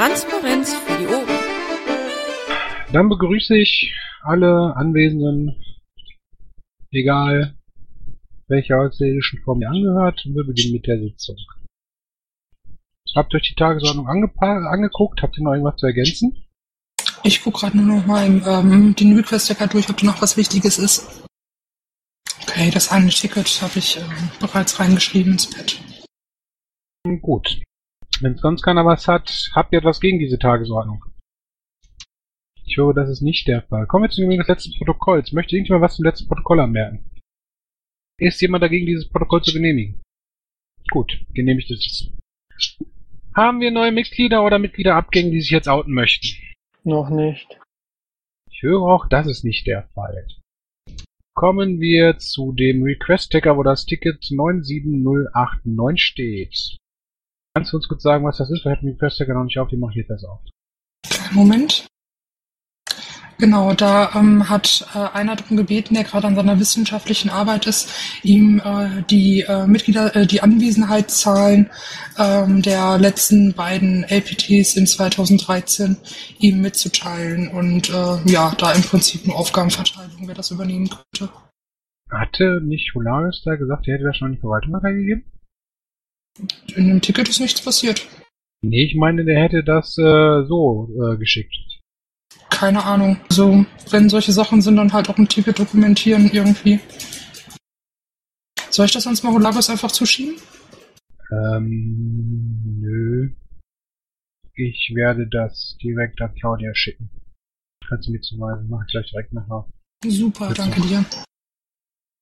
Transparenz für die Ohren. Dann begrüße ich alle Anwesenden, egal welcher außerirdischen Form ihr angehört, und wir beginnen mit der Sitzung. Habt euch die Tagesordnung angeguckt? Habt ihr noch irgendwas zu ergänzen? Ich gucke gerade nur noch mal ähm, den Request-Decker durch, ob da noch was Wichtiges ist. Okay, das eine Ticket habe ich ähm, bereits reingeschrieben ins Pad. Gut. Wenn sonst keiner was hat, habt ihr etwas gegen diese Tagesordnung? Ich höre, das ist nicht der Fall. Kommen wir zu des letzten Protokolls. Möchte irgendjemand was zum letzten Protokoll anmerken? Ist jemand dagegen, dieses Protokoll zu genehmigen? Gut, genehmigt ist es. Haben wir neue Mitglieder oder Mitgliederabgänge, die sich jetzt outen möchten? Noch nicht. Ich höre auch, das ist nicht der Fall. Kommen wir zu dem Request-Ticker, wo das Ticket 97089 steht. Kannst du uns kurz sagen, was das ist? Wir hätten den Request-Ticker noch nicht auf, die mache ich jetzt erst auf. Moment. Genau, da ähm, hat äh, einer darum gebeten, der gerade an seiner wissenschaftlichen Arbeit ist, ihm äh, die äh, Mitglieder, äh, die Anwesenheitszahlen ähm, der letzten beiden LPTs in 2013 ihm mitzuteilen und äh, ja, da im Prinzip eine Aufgabenverteilung, wer das übernehmen könnte. Hatte nicht Holaris da gesagt, er hätte die Verwaltung weitergegeben? In dem Ticket ist nichts passiert. Nee, ich meine, der hätte das äh, so äh, geschickt keine Ahnung. So, wenn solche Sachen sind, dann halt auch ein Ticket dokumentieren irgendwie. Soll ich das sonst mal Holaris einfach zuschieben? Ähm, nö. Ich werde das direkt an Claudia schicken. Kannst du mir zuweisen, mach ich gleich direkt nachher. Super, Bitte. danke dir.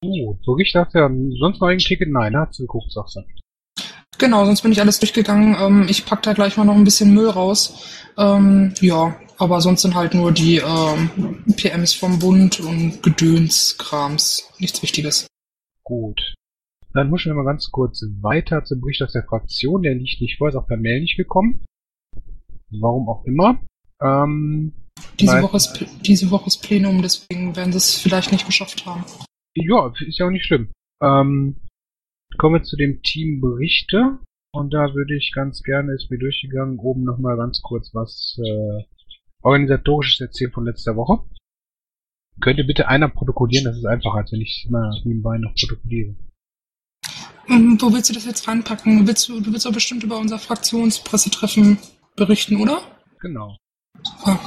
Oh, so ich dachte, ja, sonst noch ein Ticket? Nein, hat sie geguckt, sagst du. Genau, sonst bin ich alles durchgegangen. Ähm, ich pack da gleich mal noch ein bisschen Müll raus. Ähm, ja, aber sonst sind halt nur die ähm, PMs vom Bund und Gedöns-Krams. Nichts Wichtiges. Gut. Dann huschen wir mal ganz kurz weiter zum Bericht aus der Fraktion. Der liegt nicht vor, ist auch per Mail nicht gekommen. Warum auch immer. Ähm, diese, Woche ist, diese Woche ist Plenum, deswegen werden sie es vielleicht nicht geschafft haben. Ja, ist ja auch nicht schlimm. Ähm, kommen wir zu dem Team Berichte. Und da würde ich ganz gerne, ist mir durchgegangen, oben nochmal ganz kurz was äh, organisatorisches erzählen von letzter Woche. Könnte bitte einer protokollieren, das ist einfacher, als wenn ich immer nebenbei noch protokolliere. Und wo willst du das jetzt reinpacken? Willst du, du willst doch bestimmt über unser Fraktionspressetreffen berichten, oder? Genau. Ja.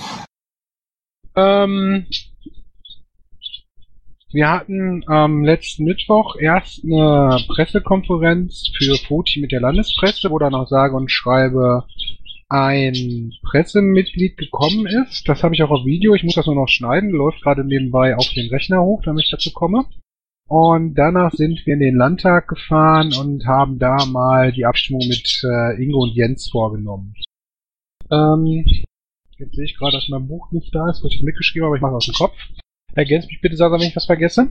Ähm, wir hatten am letzten Mittwoch erst eine Pressekonferenz für FOTI mit der Landespresse, wo dann auch sage und schreibe ein Pressemitglied gekommen ist. Das habe ich auch auf Video. Ich muss das nur noch schneiden. Läuft gerade nebenbei auf den Rechner hoch, damit ich dazu komme. Und danach sind wir in den Landtag gefahren und haben da mal die Abstimmung mit äh, Ingo und Jens vorgenommen. Ähm, jetzt sehe ich gerade, dass mein Buch nicht da ist, was ich mitgeschrieben habe, aber ich mache aus dem Kopf. Ergänzt mich bitte, Sasa, wenn ich was vergesse.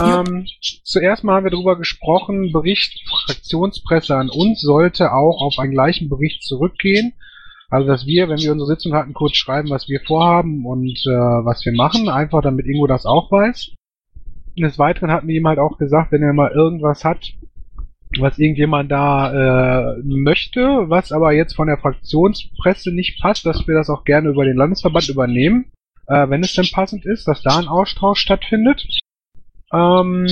Ähm, zuerst mal haben wir darüber gesprochen, Bericht Fraktionspresse an uns sollte auch auf einen gleichen Bericht zurückgehen. Also dass wir, wenn wir unsere Sitzung hatten, kurz schreiben, was wir vorhaben und äh, was wir machen, einfach damit Ingo das auch weiß. Und des Weiteren hatten wir ihm halt auch gesagt, wenn er mal irgendwas hat, was irgendjemand da äh, möchte, was aber jetzt von der Fraktionspresse nicht passt, dass wir das auch gerne über den Landesverband übernehmen äh, wenn es denn passend ist, dass da ein Austausch stattfindet. Ähm,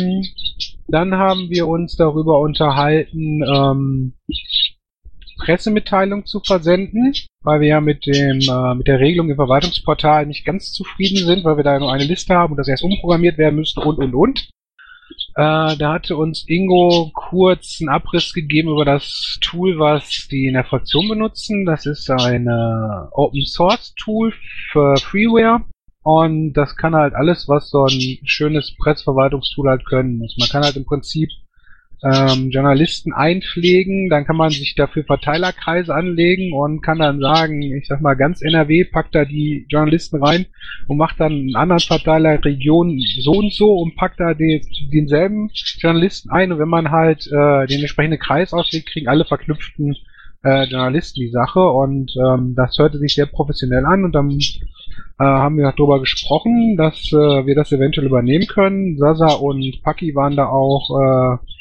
dann haben wir uns darüber unterhalten, ähm, Pressemitteilung zu versenden, weil wir ja mit dem äh, mit der Regelung im Verwaltungsportal nicht ganz zufrieden sind, weil wir da nur eine Liste haben und das erst umprogrammiert werden müsste und und und. Äh, da hatte uns Ingo kurz einen Abriss gegeben über das Tool, was die in der Fraktion benutzen. Das ist ein äh, Open Source Tool für Freeware. Und das kann halt alles, was so ein schönes Pressverwaltungstool halt können muss. Man kann halt im Prinzip ähm, Journalisten einpflegen, dann kann man sich dafür Verteilerkreise anlegen und kann dann sagen, ich sag mal, ganz NRW packt da die Journalisten rein und macht dann einen anderen Verteiler Region so und so und packt da die, denselben Journalisten ein und wenn man halt äh, den entsprechenden Kreis auswählt, kriegen alle verknüpften äh, Journalisten die Sache und ähm, das hörte sich sehr professionell an und dann äh, haben wir darüber gesprochen, dass äh, wir das eventuell übernehmen können. Sasa und Paki waren da auch äh,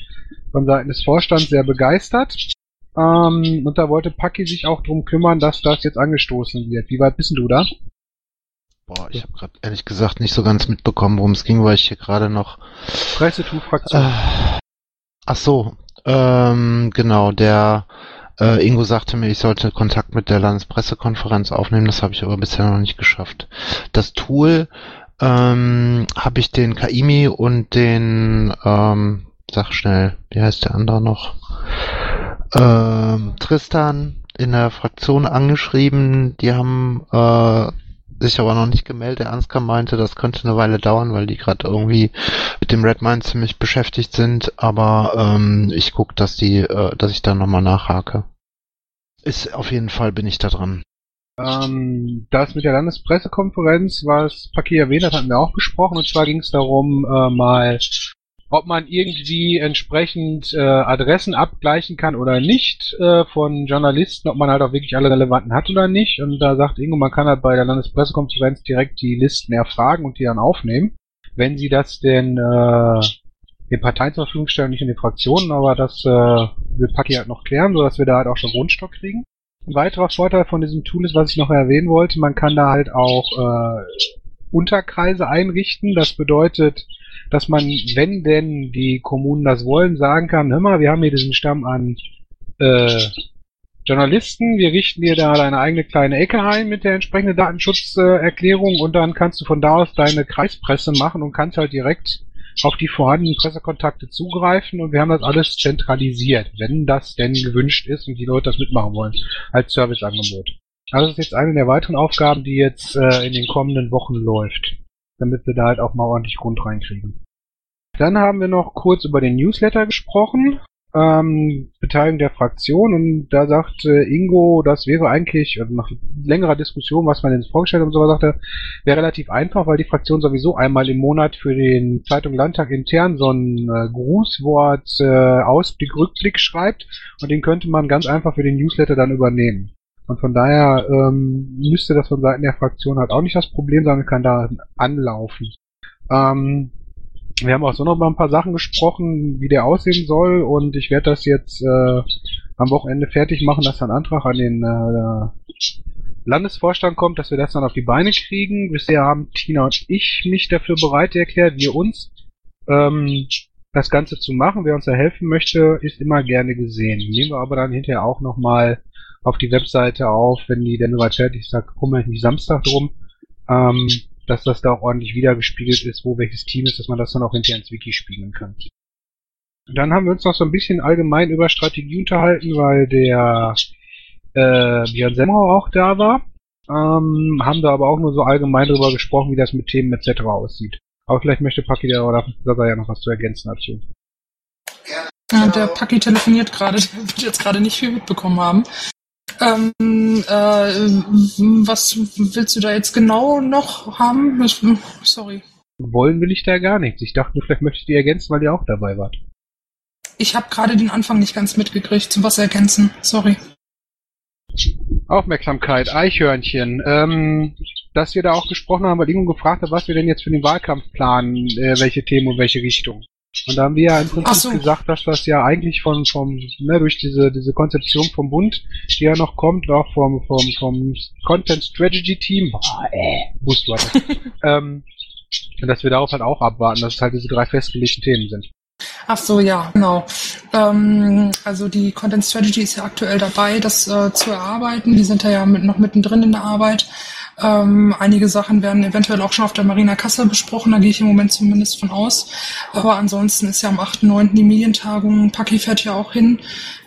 von Seiten des Vorstands sehr begeistert. Ähm, und da wollte Paki sich auch drum kümmern, dass das jetzt angestoßen wird. Wie weit bist du da? Boah, ich habe gerade ehrlich gesagt nicht so ganz mitbekommen, worum es ging, weil ich hier gerade noch. Pressetu-Fraktion. Äh, ach so, ähm, genau, der äh, Ingo sagte mir, ich sollte Kontakt mit der Landespressekonferenz aufnehmen, das habe ich aber bisher noch nicht geschafft. Das Tool ähm, habe ich den Kaimi und den, ähm, sag schnell, wie heißt der andere noch? Ähm, Tristan in der Fraktion angeschrieben, die haben äh, sich aber noch nicht gemeldet. Der Ansgar meinte, das könnte eine Weile dauern, weil die gerade irgendwie mit dem Redmine ziemlich beschäftigt sind. Aber ähm, ich gucke, dass die, äh, dass ich da nochmal nachhake. Ist auf jeden Fall bin ich da dran. Ähm, das mit der Landespressekonferenz, was Paki erwähnt hat, hatten wir auch besprochen. Und zwar ging es darum, äh, mal, ob man irgendwie entsprechend äh, Adressen abgleichen kann oder nicht äh, von Journalisten, ob man halt auch wirklich alle relevanten hat oder nicht. Und da sagt Ingo, man kann halt bei der Landespressekonferenz direkt die Listen erfragen und die dann aufnehmen, wenn sie das denn äh, den Parteien zur Verfügung stellen, nicht in den Fraktionen, aber das äh, will Paki halt noch klären, sodass wir da halt auch schon Grundstock kriegen. Ein weiterer Vorteil von diesem Tool ist, was ich noch erwähnen wollte, man kann da halt auch äh, Unterkreise einrichten. Das bedeutet, dass man, wenn denn die Kommunen das wollen, sagen kann, hör mal, wir haben hier diesen Stamm an äh, Journalisten, wir richten dir da deine eigene kleine Ecke ein mit der entsprechenden Datenschutzerklärung äh, und dann kannst du von da aus deine Kreispresse machen und kannst halt direkt auf die vorhandenen Pressekontakte zugreifen und wir haben das alles zentralisiert, wenn das denn gewünscht ist und die Leute das mitmachen wollen, als Serviceangebot. Also das ist jetzt eine der weiteren Aufgaben, die jetzt äh, in den kommenden Wochen läuft, damit wir da halt auch mal ordentlich Grund reinkriegen. Dann haben wir noch kurz über den Newsletter gesprochen ähm, Beteiligung der Fraktion und da sagte Ingo, das wäre eigentlich, also nach längerer Diskussion, was man denn vorgestellt hat und so sagte, wäre relativ einfach, weil die Fraktion sowieso einmal im Monat für den Zeitung Landtag intern so ein äh, Grußwort äh, Ausblick, Rückblick schreibt und den könnte man ganz einfach für den Newsletter dann übernehmen. Und von daher ähm, müsste das von Seiten der Fraktion halt auch nicht das Problem sein, kann da anlaufen. Ähm, wir haben auch so noch mal ein paar Sachen gesprochen, wie der aussehen soll und ich werde das jetzt äh, am Wochenende fertig machen, dass ein Antrag an den äh, Landesvorstand kommt, dass wir das dann auf die Beine kriegen. Bisher haben Tina und ich mich dafür bereit erklärt, wir uns, ähm, das Ganze zu machen. Wer uns da helfen möchte, ist immer gerne gesehen. Nehmen wir aber dann hinterher auch nochmal auf die Webseite auf, wenn die dann soweit fertig ist, da kommen wir nicht Samstag drum. Ähm, dass das da auch ordentlich wiedergespiegelt ist, wo welches Team ist, dass man das dann auch hinterher ins Wiki spiegeln kann. Dann haben wir uns noch so ein bisschen allgemein über Strategie unterhalten, weil der äh, Björn Semmerau auch da war. Ähm, haben da aber auch nur so allgemein darüber gesprochen, wie das mit Themen etc. aussieht. Aber vielleicht möchte Paki da oder da ja noch was zu ergänzen dazu. Ja, der Paki telefoniert gerade, der wird jetzt gerade nicht viel mitbekommen haben. Ähm, äh, was willst du da jetzt genau noch haben? Sorry. Wollen will ich da gar nichts. Ich dachte, vielleicht möchte ich die ergänzen, weil ihr auch dabei wart. Ich habe gerade den Anfang nicht ganz mitgekriegt. Zu was ergänzen? Sorry. Aufmerksamkeit, Eichhörnchen. Ähm, dass wir da auch gesprochen haben, weil Ingo gefragt hat, was wir denn jetzt für den Wahlkampf planen, äh, welche Themen und welche Richtung. Und da haben wir ja im Prinzip so. gesagt, dass das ja eigentlich von, vom, ne, durch diese, diese Konzeption vom Bund, die ja noch kommt, auch vom, vom, vom Content Strategy Team, boah, äh, Buzzword, ähm, dass wir darauf halt auch abwarten, dass es halt diese drei festgelegten Themen sind. Ach so, ja, genau. Ähm, also die Content Strategy ist ja aktuell dabei, das äh, zu erarbeiten. Die sind ja mit, noch mittendrin in der Arbeit. Ähm, einige Sachen werden eventuell auch schon auf der Marina Kassel besprochen, da gehe ich im Moment zumindest von aus. Aber ansonsten ist ja am 8.9. die Medientagung, Paki fährt ja auch hin.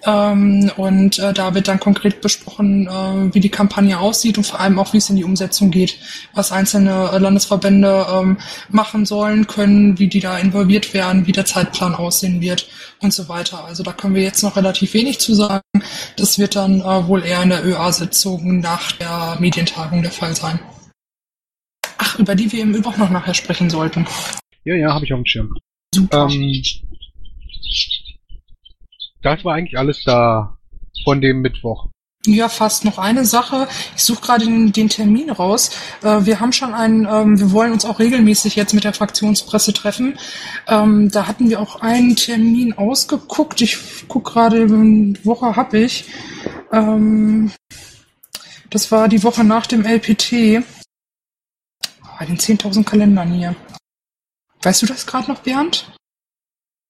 Ähm, und äh, da wird dann konkret besprochen, äh, wie die Kampagne aussieht und vor allem auch, wie es in die Umsetzung geht, was einzelne äh, Landesverbände ähm, machen sollen, können, wie die da involviert werden, wie der Zeitplan aussehen wird und so weiter. Also da können wir jetzt noch relativ wenig zu sagen. Das wird dann äh, wohl eher in der ÖA-Sitzung nach der Medientagung der Fall sein. Ach, über die wir im Übrigen auch noch nachher sprechen sollten. Ja, ja, habe ich auf dem Schirm. Super. Ähm, das war eigentlich alles da von dem Mittwoch. Ja, fast noch eine Sache. Ich suche gerade den, den, Termin raus. Äh, wir haben schon einen, ähm, wir wollen uns auch regelmäßig jetzt mit der Fraktionspresse treffen. Ähm, da hatten wir auch einen Termin ausgeguckt. Ich gucke gerade, eine Woche habe ich. Ähm, das war die Woche nach dem LPT. Bei den 10.000 Kalendern hier. Weißt du das gerade noch, Bernd?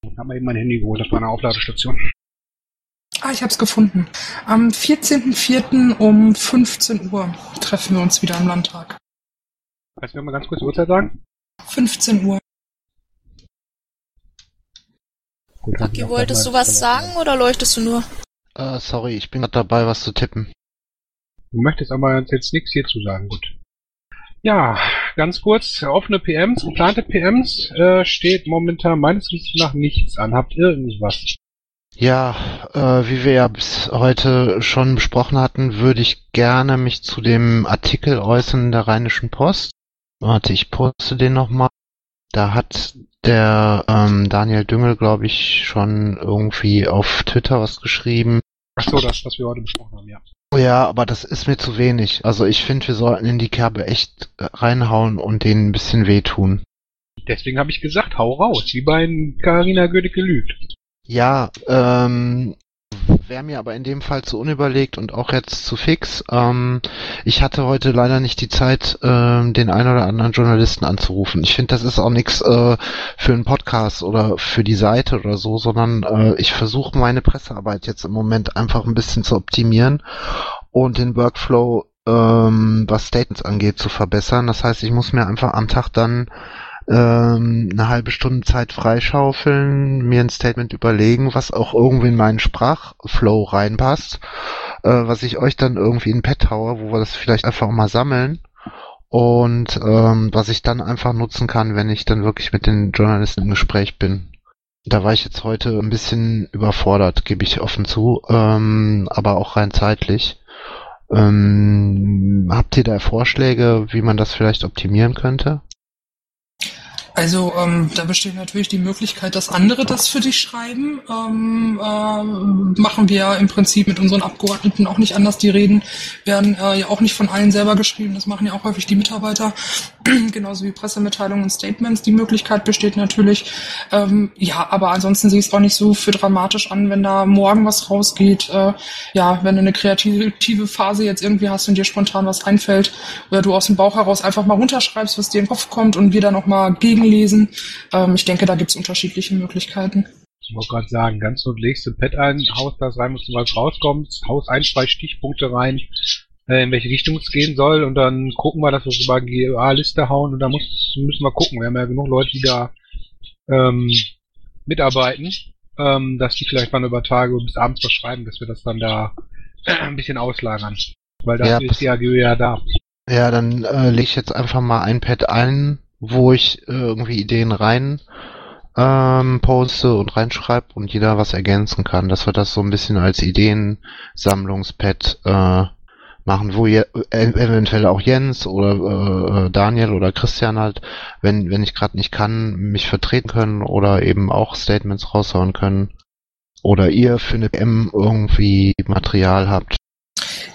Ich habe eben mein Handy geholt auf meiner Aufladestation. Ah, ich habe es gefunden. Am 14.04. um 15 Uhr treffen wir uns wieder im Landtag. Kannst du mir mal ganz kurz die Uhrzeit sagen? 15 Uhr. Aki, wolltest du was sagen oder leuchtest du nur? Äh, sorry, ich bin gerade dabei, was zu tippen. Du möchtest aber jetzt nichts hierzu sagen, gut. Ja, ganz kurz, offene PMs, geplante PMs äh, steht momentan meines Wissens nach nichts an. Habt ihr irgendwas? Ja, äh, wie wir ja bis heute schon besprochen hatten, würde ich gerne mich zu dem Artikel äußern der Rheinischen Post. Warte, ich poste den nochmal. Da hat der ähm, Daniel Düngel, glaube ich, schon irgendwie auf Twitter was geschrieben. Ach so, das, was wir heute besprochen haben, ja. Ja, aber das ist mir zu wenig. Also ich finde, wir sollten in die Kerbe echt reinhauen und denen ein bisschen wehtun. Deswegen habe ich gesagt, hau raus, wie bei Carina Gödecke lügt. Ja, ähm, wäre mir aber in dem Fall zu unüberlegt und auch jetzt zu fix. Ähm, ich hatte heute leider nicht die Zeit, ähm, den einen oder anderen Journalisten anzurufen. Ich finde, das ist auch nichts äh, für einen Podcast oder für die Seite oder so, sondern äh, ich versuche meine Pressearbeit jetzt im Moment einfach ein bisschen zu optimieren und den Workflow, ähm, was Statements angeht, zu verbessern. Das heißt, ich muss mir einfach am Tag dann ähm, eine halbe Stunde Zeit freischaufeln, mir ein Statement überlegen, was auch irgendwie in meinen Sprachflow reinpasst, äh, was ich euch dann irgendwie in Pet haue, wo wir das vielleicht einfach mal sammeln und ähm, was ich dann einfach nutzen kann, wenn ich dann wirklich mit den Journalisten im Gespräch bin. Da war ich jetzt heute ein bisschen überfordert, gebe ich offen zu, ähm, aber auch rein zeitlich. Ähm, habt ihr da Vorschläge, wie man das vielleicht optimieren könnte? Also ähm, da besteht natürlich die Möglichkeit, dass andere das für dich schreiben. Ähm, äh, machen wir im Prinzip mit unseren Abgeordneten auch nicht anders. Die Reden werden äh, ja auch nicht von allen selber geschrieben. Das machen ja auch häufig die Mitarbeiter, genauso wie Pressemitteilungen und Statements. Die Möglichkeit besteht natürlich. Ähm, ja, aber ansonsten sehe ich es auch nicht so für dramatisch an, wenn da morgen was rausgeht. Äh, ja, wenn du eine kreative Phase jetzt irgendwie hast und dir spontan was einfällt oder du aus dem Bauch heraus einfach mal runterschreibst, was dir den Kopf kommt und wir dann auch mal gegen lesen. Ähm, ich denke, da gibt es unterschiedliche Möglichkeiten. Ich wollte gerade sagen, ganz so legst du ein Pad ein, haust das rein, musst du was rauskommt, haust ein, zwei Stichpunkte rein, in welche Richtung es gehen soll und dann gucken wir, dass wir es über GA-Liste hauen und dann muss, müssen wir gucken. Wir haben ja genug Leute, die da ähm, mitarbeiten, ähm, dass die vielleicht mal über Tage bis abends verschreiben, dass wir das dann da äh, ein bisschen auslagern. Weil dafür ja, ist die AGÖ ja da. Ja, dann äh, lege ich jetzt einfach mal ein Pad ein, wo ich äh, irgendwie Ideen rein ähm, poste und reinschreibe und jeder was ergänzen kann, dass wir das so ein bisschen als Ideensammlungspad äh, machen, wo je, äh, eventuell auch Jens oder äh, äh, Daniel oder Christian halt, wenn wenn ich gerade nicht kann, mich vertreten können oder eben auch Statements raushauen können. Oder ihr für eine PM irgendwie Material habt,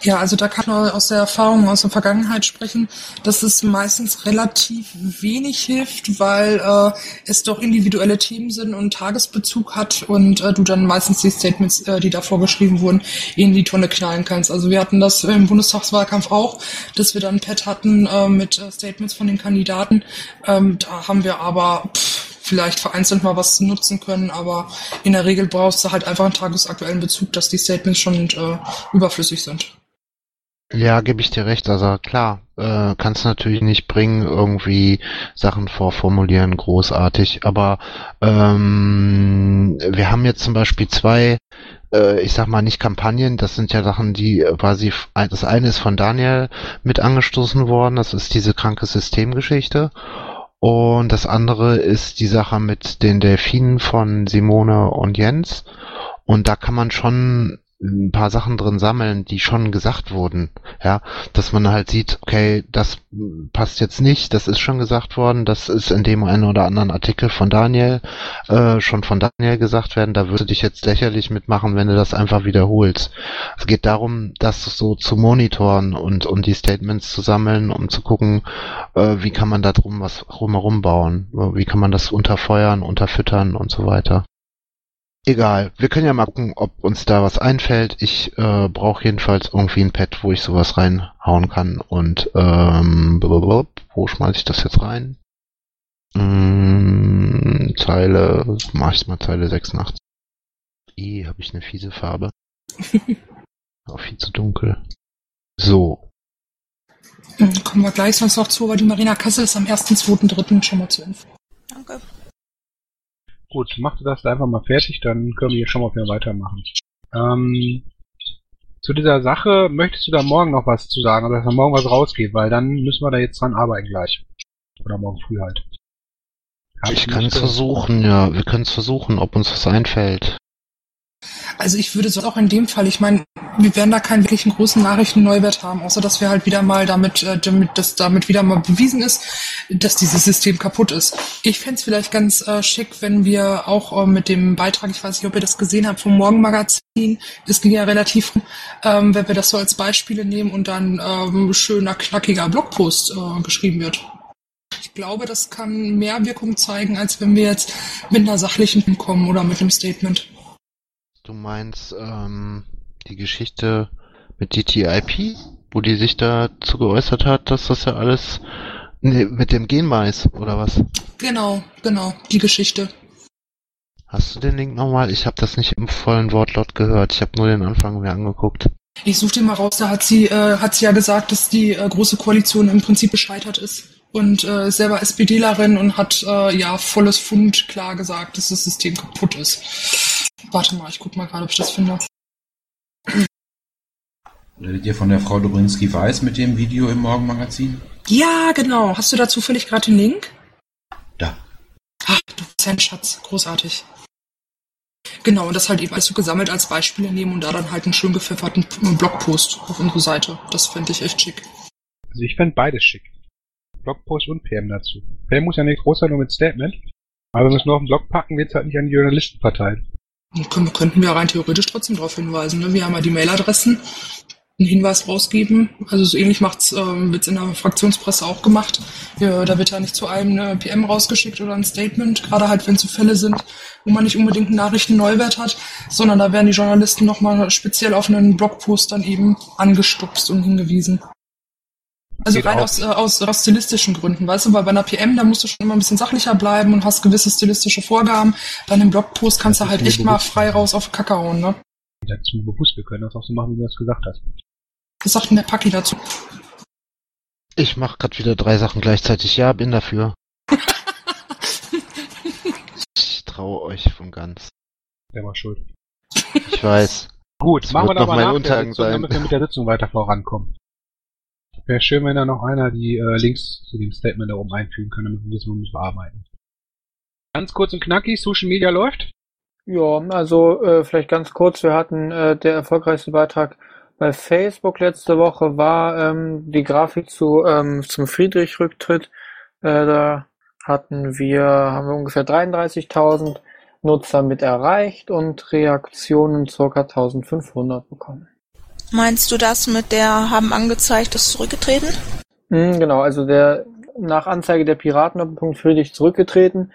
ja, also da kann man aus der Erfahrung aus der Vergangenheit sprechen, dass es meistens relativ wenig hilft, weil äh, es doch individuelle Themen sind und Tagesbezug hat und äh, du dann meistens die Statements, äh, die da vorgeschrieben wurden, in die Tonne knallen kannst. Also wir hatten das im Bundestagswahlkampf auch, dass wir dann ein Pad hatten äh, mit äh, Statements von den Kandidaten. Ähm, da haben wir aber pff, vielleicht vereinzelt mal was nutzen können, aber in der Regel brauchst du halt einfach einen tagesaktuellen Bezug, dass die Statements schon äh, überflüssig sind. Ja, gebe ich dir recht. Also klar, äh, kannst natürlich nicht bringen, irgendwie Sachen vorformulieren, großartig. Aber ähm, wir haben jetzt zum Beispiel zwei, äh, ich sag mal nicht Kampagnen, das sind ja Sachen, die quasi, das eine ist von Daniel mit angestoßen worden, das ist diese kranke Systemgeschichte. Und das andere ist die Sache mit den Delfinen von Simone und Jens. Und da kann man schon ein paar Sachen drin sammeln, die schon gesagt wurden. Ja, dass man halt sieht, okay, das passt jetzt nicht, das ist schon gesagt worden, das ist in dem einen oder anderen Artikel von Daniel äh, schon von Daniel gesagt werden, da würde dich jetzt lächerlich mitmachen, wenn du das einfach wiederholst. Es geht darum, das so zu monitoren und, und die Statements zu sammeln, um zu gucken, äh, wie kann man da drum was rumherum bauen, wie kann man das unterfeuern, unterfüttern und so weiter. Egal, wir können ja mal gucken, ob uns da was einfällt. Ich äh, brauche jedenfalls irgendwie ein Pad, wo ich sowas reinhauen kann. Und ähm, wo schmeiße ich das jetzt rein? Mm, Zeile, mach ich mal Zeile 86. I, habe ich eine fiese Farbe. Auch viel zu dunkel. So. Dann kommen wir gleich sonst noch zu, aber die Marina Kassel ist am 1.2.3. schon mal zu Info. Gut, mach du das da einfach mal fertig, dann können wir hier schon mal wieder weitermachen. Ähm, zu dieser Sache möchtest du da morgen noch was zu sagen, oder dass da morgen was rausgeht, weil dann müssen wir da jetzt dran arbeiten gleich. Oder morgen früh halt. Hab Ich kann es versuchen, ja. Wir können es versuchen, ob uns was einfällt. Also ich würde so auch in dem Fall, ich meine, wir werden da keinen wirklichen großen Nachrichten-Neuwert haben, außer dass wir halt wieder mal damit, äh, damit, dass damit wieder mal bewiesen ist, dass dieses System kaputt ist. Ich fänd's vielleicht ganz äh, schick, wenn wir auch äh, mit dem Beitrag, ich weiß nicht, ob ihr das gesehen habt, vom Morgenmagazin, es ging ja relativ, ähm, wenn wir das so als Beispiele nehmen und dann ähm, schöner, knackiger Blogpost äh, geschrieben wird. Ich glaube, das kann mehr Wirkung zeigen, als wenn wir jetzt mit einer sachlichen kommen oder mit einem Statement. Du meinst ähm, die Geschichte mit DTIP, wo die sich dazu geäußert hat, dass das ja alles nee, mit dem Genmais oder was? Genau, genau, die Geschichte. Hast du den Link nochmal? Ich habe das nicht im vollen Wortlaut gehört. Ich habe nur den Anfang mir angeguckt. Ich suche den mal raus, da hat sie, äh, hat sie ja gesagt, dass die äh, große Koalition im Prinzip gescheitert ist. Und äh, selber SPDlerin und hat äh, ja volles Fund klar gesagt, dass das System kaputt ist. Warte mal, ich guck mal gerade, ob ich das finde. Redet ihr von der Frau Dobrinski-Weiß mit dem Video im Morgenmagazin? Ja, genau. Hast du da zufällig gerade den Link? Da. Ach, du bist ein Schatz. Großartig. Genau, und das halt eben alles so gesammelt als Beispiele nehmen und da dann halt einen schön gepfefferten Blogpost auf unsere Seite. Das fände ich echt schick. Also ich fände beides schick. Blogpost und PM dazu. PM muss ja nicht groß sein, nur mit Statement. Aber wenn wir es nur auf den Blog packen, wird es halt nicht an die Journalisten verteilt. Könnten wir rein theoretisch trotzdem darauf hinweisen. Ne? Wir haben ja die Mailadressen, einen Hinweis rausgeben. Also so ähnlich macht's, ähm, wird's in der Fraktionspresse auch gemacht. Ja, da wird ja nicht zu einem eine PM rausgeschickt oder ein Statement, gerade halt wenn es so Fälle sind, wo man nicht unbedingt einen Nachrichtenneuwert hat, sondern da werden die Journalisten nochmal speziell auf einen Blogpost dann eben angestupst und hingewiesen. Also rein aus, äh, aus, aus stilistischen Gründen, weißt du, weil bei einer PM, da musst du schon immer ein bisschen sachlicher bleiben und hast gewisse stilistische Vorgaben. Bei einem Blogpost kannst Das du halt ist mir echt mal frei raus auf Kacke hauen, ne? Dazu bewusst, wir können das auch so machen, wie du das gesagt hast. Was sagt denn der Paki dazu? Ich mache gerade wieder drei Sachen gleichzeitig. Ja, bin dafür. Ich traue euch von ganz. Der war schuld. Ich weiß. Gut, Das machen wir noch mal nach der Untergang Sitzung, sein. damit wir mit der Sitzung weiter vorankommen. Wäre schön, wenn da noch einer die äh, Links zu dem Statement da oben einfügen kann, damit wir wo wir bearbeiten. Ganz kurz und knackig, Social Media läuft. Ja, also äh, vielleicht ganz kurz, wir hatten äh, der erfolgreichste Beitrag bei Facebook letzte Woche war ähm, die Grafik zu ähm, zum Friedrich-Rücktritt. Äh, da hatten wir haben wir ungefähr 33.000 Nutzer mit erreicht und Reaktionen ca. 1500 bekommen. Meinst du das mit der haben angezeigt, ist zurückgetreten? Mhm, genau, also der nach Anzeige der Piratendoppelpunkt Friedrich zurückgetreten.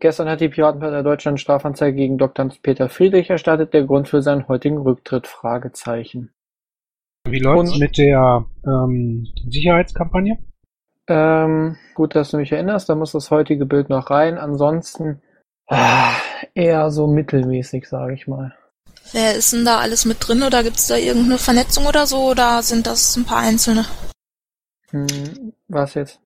Gestern hat die Piratenpartei Deutschland Strafanzeige gegen Dr. Peter Friedrich erstattet. Der Grund für seinen heutigen Rücktritt? Fragezeichen. Wie läuft's Und- mit der ähm, Sicherheitskampagne? Ähm, gut, dass du mich erinnerst, da muss das heutige Bild noch rein. Ansonsten ah, eher so mittelmäßig, sage ich mal. Wer ist denn da alles mit drin oder gibt's da irgendeine Vernetzung oder so oder sind das ein paar Einzelne? Hm, was jetzt?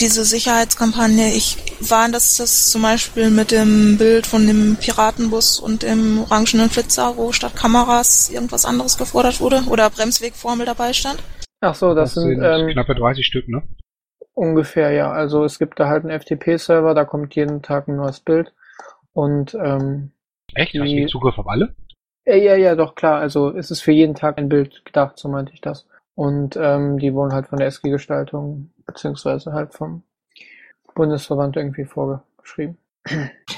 Diese Sicherheitskampagne, ich war das das zum Beispiel mit dem Bild von dem Piratenbus und dem orangenen Flitzer, wo statt Kameras irgendwas anderes gefordert wurde oder Bremswegformel dabei stand? Ach so, das, sind, ähm, knappe 30 Stück, ne? ungefähr, ja. Also es gibt da halt einen FTP-Server, da kommt jeden Tag ein neues Bild. Und ähm, Echt? Hast du Die- Zugriff auf alle? Ja, ja, ja, doch, klar. Also es ist für jeden Tag ein Bild gedacht, so meinte ich das. Und ähm, die wurden halt von der SG-Gestaltung beziehungsweise halt vom Bundesverband irgendwie vorgeschrieben.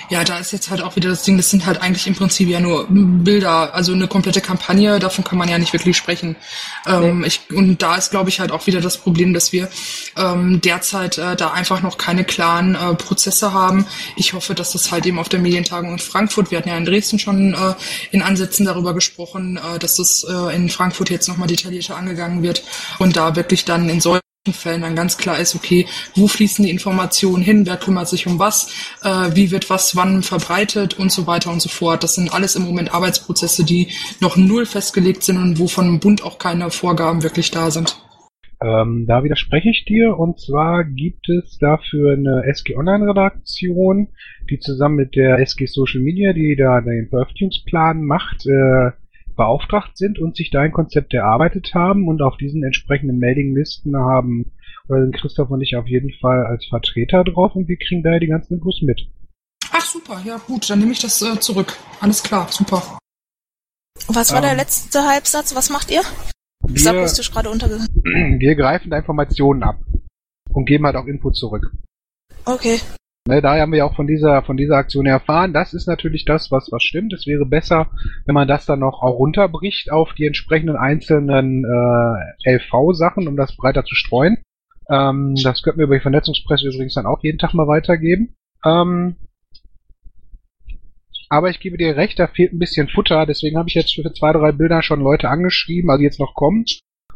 Ja, da ist jetzt halt auch wieder das Ding, das sind halt eigentlich im Prinzip ja nur Bilder, also eine komplette Kampagne, davon kann man ja nicht wirklich sprechen. Ähm, ich, und da ist, glaube ich, halt auch wieder das Problem, dass wir ähm, derzeit äh, da einfach noch keine klaren äh, Prozesse haben. Ich hoffe, dass das halt eben auf der Medientagung in Frankfurt, wir hatten ja in Dresden schon äh, in Ansätzen darüber gesprochen, äh, dass das äh, in Frankfurt jetzt nochmal detaillierter angegangen wird und da wirklich dann in solchen Fällen dann ganz klar ist, okay, wo fließen die Informationen hin, wer kümmert sich um was, äh, wie wird was wann verbreitet und so weiter und so fort. Das sind alles im Moment Arbeitsprozesse, die noch null festgelegt sind und wo vom Bund auch keine Vorgaben wirklich da sind. Ähm, da widerspreche ich dir und zwar gibt es dafür eine SG Online Redaktion, die zusammen mit der SG Social Media, die da den Veröffentlichungsplan macht, äh, beauftragt sind und sich da ein Konzept erarbeitet haben und auf diesen entsprechenden Mailinglisten haben oder sind Christoph und ich auf jeden Fall als Vertreter drauf und wir kriegen daher die ganzen Infos mit. Ach super, ja gut, dann nehme ich das äh, zurück. Alles klar, super. Was war Ähm. der letzte Halbsatz? Was macht ihr? Ist Wir, akustisch gerade untergegangen. wir greifen da Informationen ab und geben halt auch Input zurück. Okay. Ne, daher haben wir auch von dieser, von dieser Aktion erfahren. Das ist natürlich das, was, was stimmt. Es wäre besser, wenn man das dann noch auch runterbricht auf die entsprechenden einzelnen äh, LV-Sachen, um das breiter zu streuen. Ähm, das könnten wir über die Vernetzungspresse übrigens dann auch jeden Tag mal weitergeben. Ähm, aber ich gebe dir recht, da fehlt ein bisschen Futter. Deswegen habe ich jetzt für zwei, drei Bilder schon Leute angeschrieben, also jetzt noch kommen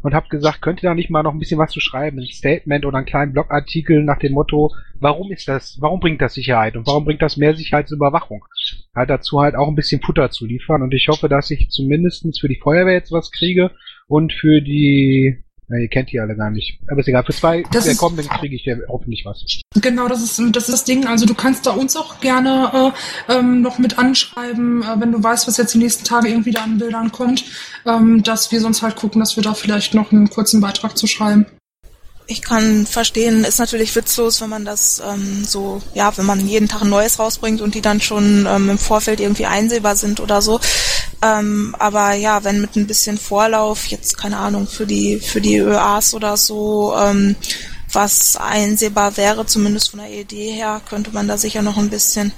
und habe gesagt, könnt ihr da nicht mal noch ein bisschen was zu schreiben, ein Statement oder einen kleinen Blogartikel nach dem Motto, warum ist das, warum bringt das Sicherheit und warum bringt das mehr Sicherheitsüberwachung? Halt dazu halt auch ein bisschen Futter zu liefern und ich hoffe, dass ich zumindestens für die Feuerwehr jetzt was kriege und für die, na, ihr kennt die alle gar nicht, aber ist egal, für zwei Das der kommenden kriege ich ja hoffentlich was. Genau, das ist, das ist das Ding. Also du kannst da uns auch gerne äh, ähm, noch mit anschreiben, äh, wenn du weißt, was jetzt die nächsten Tage irgendwie da an Bildern kommt, ähm, dass wir sonst halt gucken, dass wir da vielleicht noch einen kurzen Beitrag zu schreiben. Ich kann verstehen, ist natürlich witzlos, wenn man das ähm, so, ja, wenn man jeden Tag ein neues rausbringt und die dann schon ähm, im Vorfeld irgendwie einsehbar sind oder so. Ähm, aber ja, wenn mit ein bisschen Vorlauf, jetzt keine Ahnung, für die, für die ÖAs oder so, ähm, was einsehbar wäre, zumindest von der Idee her, könnte man da sicher noch ein bisschen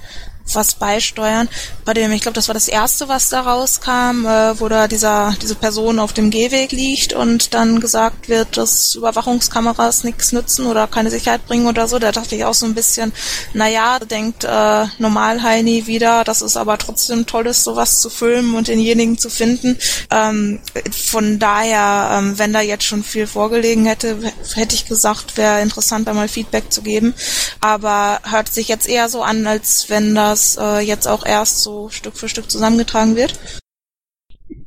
was beisteuern. Bei dem, ich glaube, das war das erste, was da rauskam, äh, wo da dieser, diese Person auf dem Gehweg liegt und dann gesagt wird, dass Überwachungskameras nichts nützen oder keine Sicherheit bringen oder so. Da dachte ich auch so ein bisschen, naja, denkt äh, Normal-Heini wieder, dass es aber trotzdem toll ist, sowas zu filmen und denjenigen zu finden. Ähm, von daher, ähm, wenn da jetzt schon viel vorgelegen hätte, hätte ich gesagt, wäre interessant, da mal Feedback zu geben. Aber hört sich jetzt eher so an, als wenn das äh, jetzt auch erst so Stück für Stück zusammengetragen wird.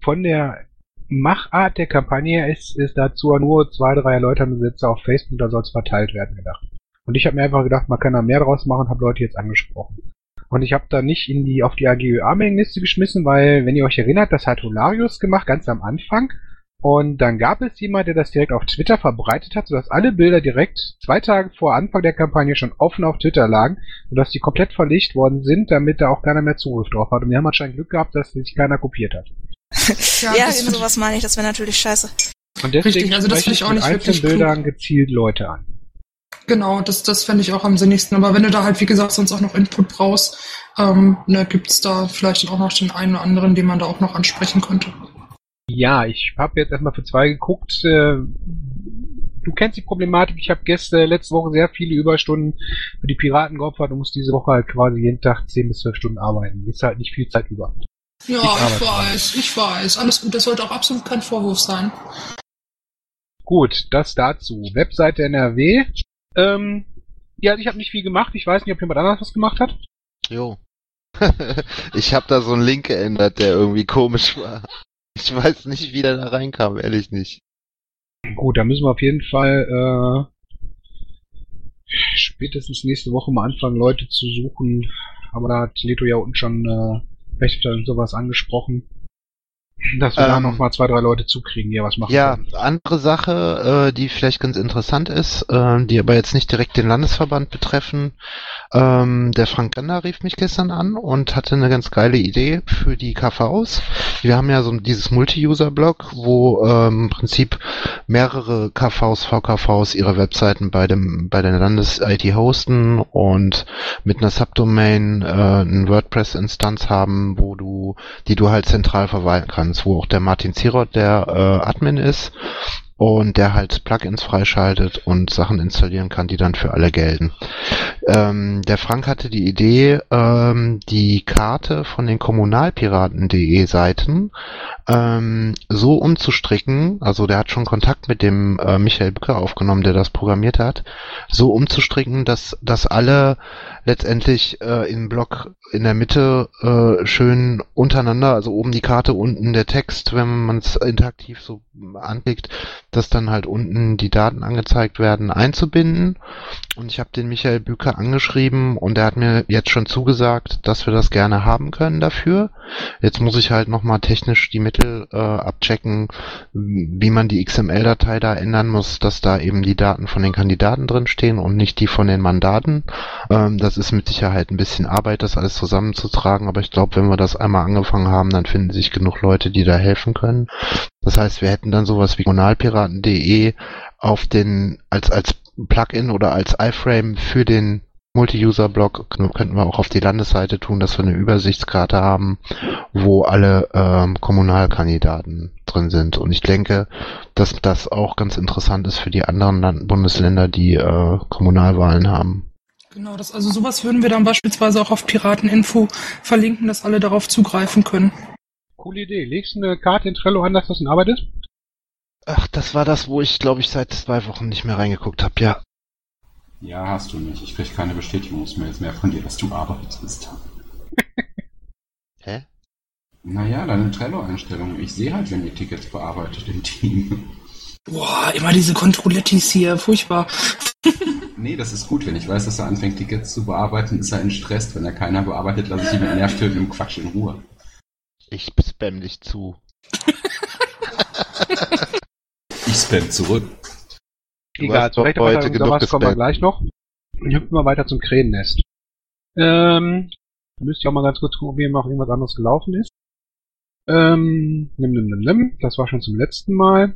Von der Machart der Kampagne ist, ist dazu nur zwei, drei erläuternde Sätze auf Facebook, da soll es verteilt werden gedacht. Und ich habe mir einfach gedacht, man kann da mehr draus machen, habe Leute jetzt angesprochen. Und ich habe da nicht in die auf die AGÖA-Mailingliste geschmissen, weil, wenn ihr euch erinnert, das hat Holarius gemacht, ganz am Anfang. Und dann gab es jemand, der das direkt auf Twitter verbreitet hat, sodass alle Bilder direkt zwei Tage vor Anfang der Kampagne schon offen auf Twitter lagen, sodass die komplett verlegt worden sind, damit da auch keiner mehr Zugriff drauf hat. Und wir haben anscheinend Glück gehabt, dass sich keiner kopiert hat. Ja, Ja, eben sowas meine ich, das wäre natürlich scheiße. Und deswegen Richtig, also das ich auch mit nicht wirklich einzelnen Bildern gezielt Leute an. Genau, das, das fände ich auch am sinnigsten. Aber wenn du da halt, wie gesagt, sonst auch noch Input brauchst, ähm, ne, gibt's da vielleicht auch noch den einen oder anderen, den man da auch noch ansprechen könnte. Ja, ich habe jetzt erstmal für zwei geguckt. Äh, du kennst die Problematik. Ich habe gestern letzte Woche sehr viele Überstunden für die Piraten geopfert und muss diese Woche halt quasi jeden Tag 10 bis 12 Stunden arbeiten. Ist halt nicht viel Zeit über. Ja, Ich ich, weiß, ich weiß. Alles gut, das sollte auch absolut kein Vorwurf sein. Gut, das dazu. Webseite NRW. Ähm, ja, ich habe nicht viel gemacht. Ich weiß nicht, ob jemand anderes was gemacht hat. Jo. ich habe da so einen Link geändert, der irgendwie komisch war. Ich weiß nicht, wie der da reinkam, ehrlich nicht. Gut, da müssen wir auf jeden Fall äh, spätestens nächste Woche mal anfangen, Leute zu suchen. Aber da hat Leto ja unten schon äh, Rechte und sowas angesprochen. Dass wir da Ähm, noch mal zwei, drei Leute zukriegen, die ja was machen Ja, können. andere Sache, äh, die vielleicht ganz interessant ist, äh, die aber jetzt nicht direkt den Landesverband betreffen. Ähm, der Frank Renner rief mich gestern an und hatte eine ganz geile Idee für die KVs. Wir haben ja so dieses Multi-User-Blog, wo ähm, im Prinzip mehrere KVs, VKVs ihre Webseiten bei dem bei der Landes-IT hosten und mit einer Subdomain äh, eine WordPress-Instanz haben, wo du, die du halt zentral verwalten kannst, wo auch der Martin Zirot der äh, Admin ist und der halt Plugins freischaltet und Sachen installieren kann, die dann für alle gelten. Ähm, der Frank hatte die Idee, ähm, die Karte von den Kommunalpiraten.de Seiten ähm, so umzustricken, also der hat schon Kontakt mit dem äh, Michael Bücker aufgenommen, der das programmiert hat, so umzustricken, dass, dass alle letztendlich äh, im Block in der Mitte äh, schön untereinander, also oben die Karte, unten der Text, wenn man es interaktiv so anklickt, dass dann halt unten die Daten angezeigt werden, einzubinden. Und ich habe den Michael Büker angeschrieben und er hat mir jetzt schon zugesagt, dass wir das gerne haben können dafür. Jetzt muss ich halt nochmal technisch die Mittel äh, abchecken, wie man die XML-Datei da ändern muss, dass da eben die Daten von den Kandidaten drin stehen und nicht die von den Mandaten. Ähm, das ist mit Sicherheit ein bisschen Arbeit, das alles zusammenzutragen, aber ich glaube, wenn wir das einmal angefangen haben, dann finden sich genug Leute, die da helfen können. Das heißt, wir hätten dann sowas wie kommunalpiraten.de auf den als als Plugin oder als iFrame für den Multi-User-Blog könnten wir auch auf die Landesseite tun, dass wir eine Übersichtskarte haben, wo alle ähm, Kommunalkandidaten drin sind. Und ich denke, dass das auch ganz interessant ist für die anderen Land Bundesländer, die äh, Kommunalwahlen haben. Genau, das, also sowas würden wir dann beispielsweise auch auf Pirateninfo verlinken, dass alle darauf zugreifen können. Coole Idee. Legst du eine Karte in Trello an, dass das in Arbeit ist? Ach, das war das, wo ich, glaube ich, seit zwei Wochen nicht mehr reingeguckt habe, ja. Ja, hast du nicht. Ich krieg keine Bestätigungsmails mehr von dir, dass du arbeitest. Hä? Naja, deine Trello-Einstellung. Ich sehe halt, wenn ihr Tickets bearbeitet im Team. Boah, immer diese Controlettis hier, furchtbar. Nee, das ist gut. Wenn ich weiß, dass er anfängt, Tickets zu bearbeiten, ist er in Stress. Wenn er keiner bearbeitet, lasse ich ihn mit nervtötendem Quatsch in Ruhe. Ich spam dich zu. Ich spam zurück. Du Egal, hast zur heute genug kommen wir gleich noch. Und hüpfen wir weiter zum Krähennest. Ähm, müsst ihr auch mal ganz kurz gucken, wie noch irgendwas anderes gelaufen ist. Ähm, nimm, nimm, nimm, nimm. Das war schon zum letzten Mal.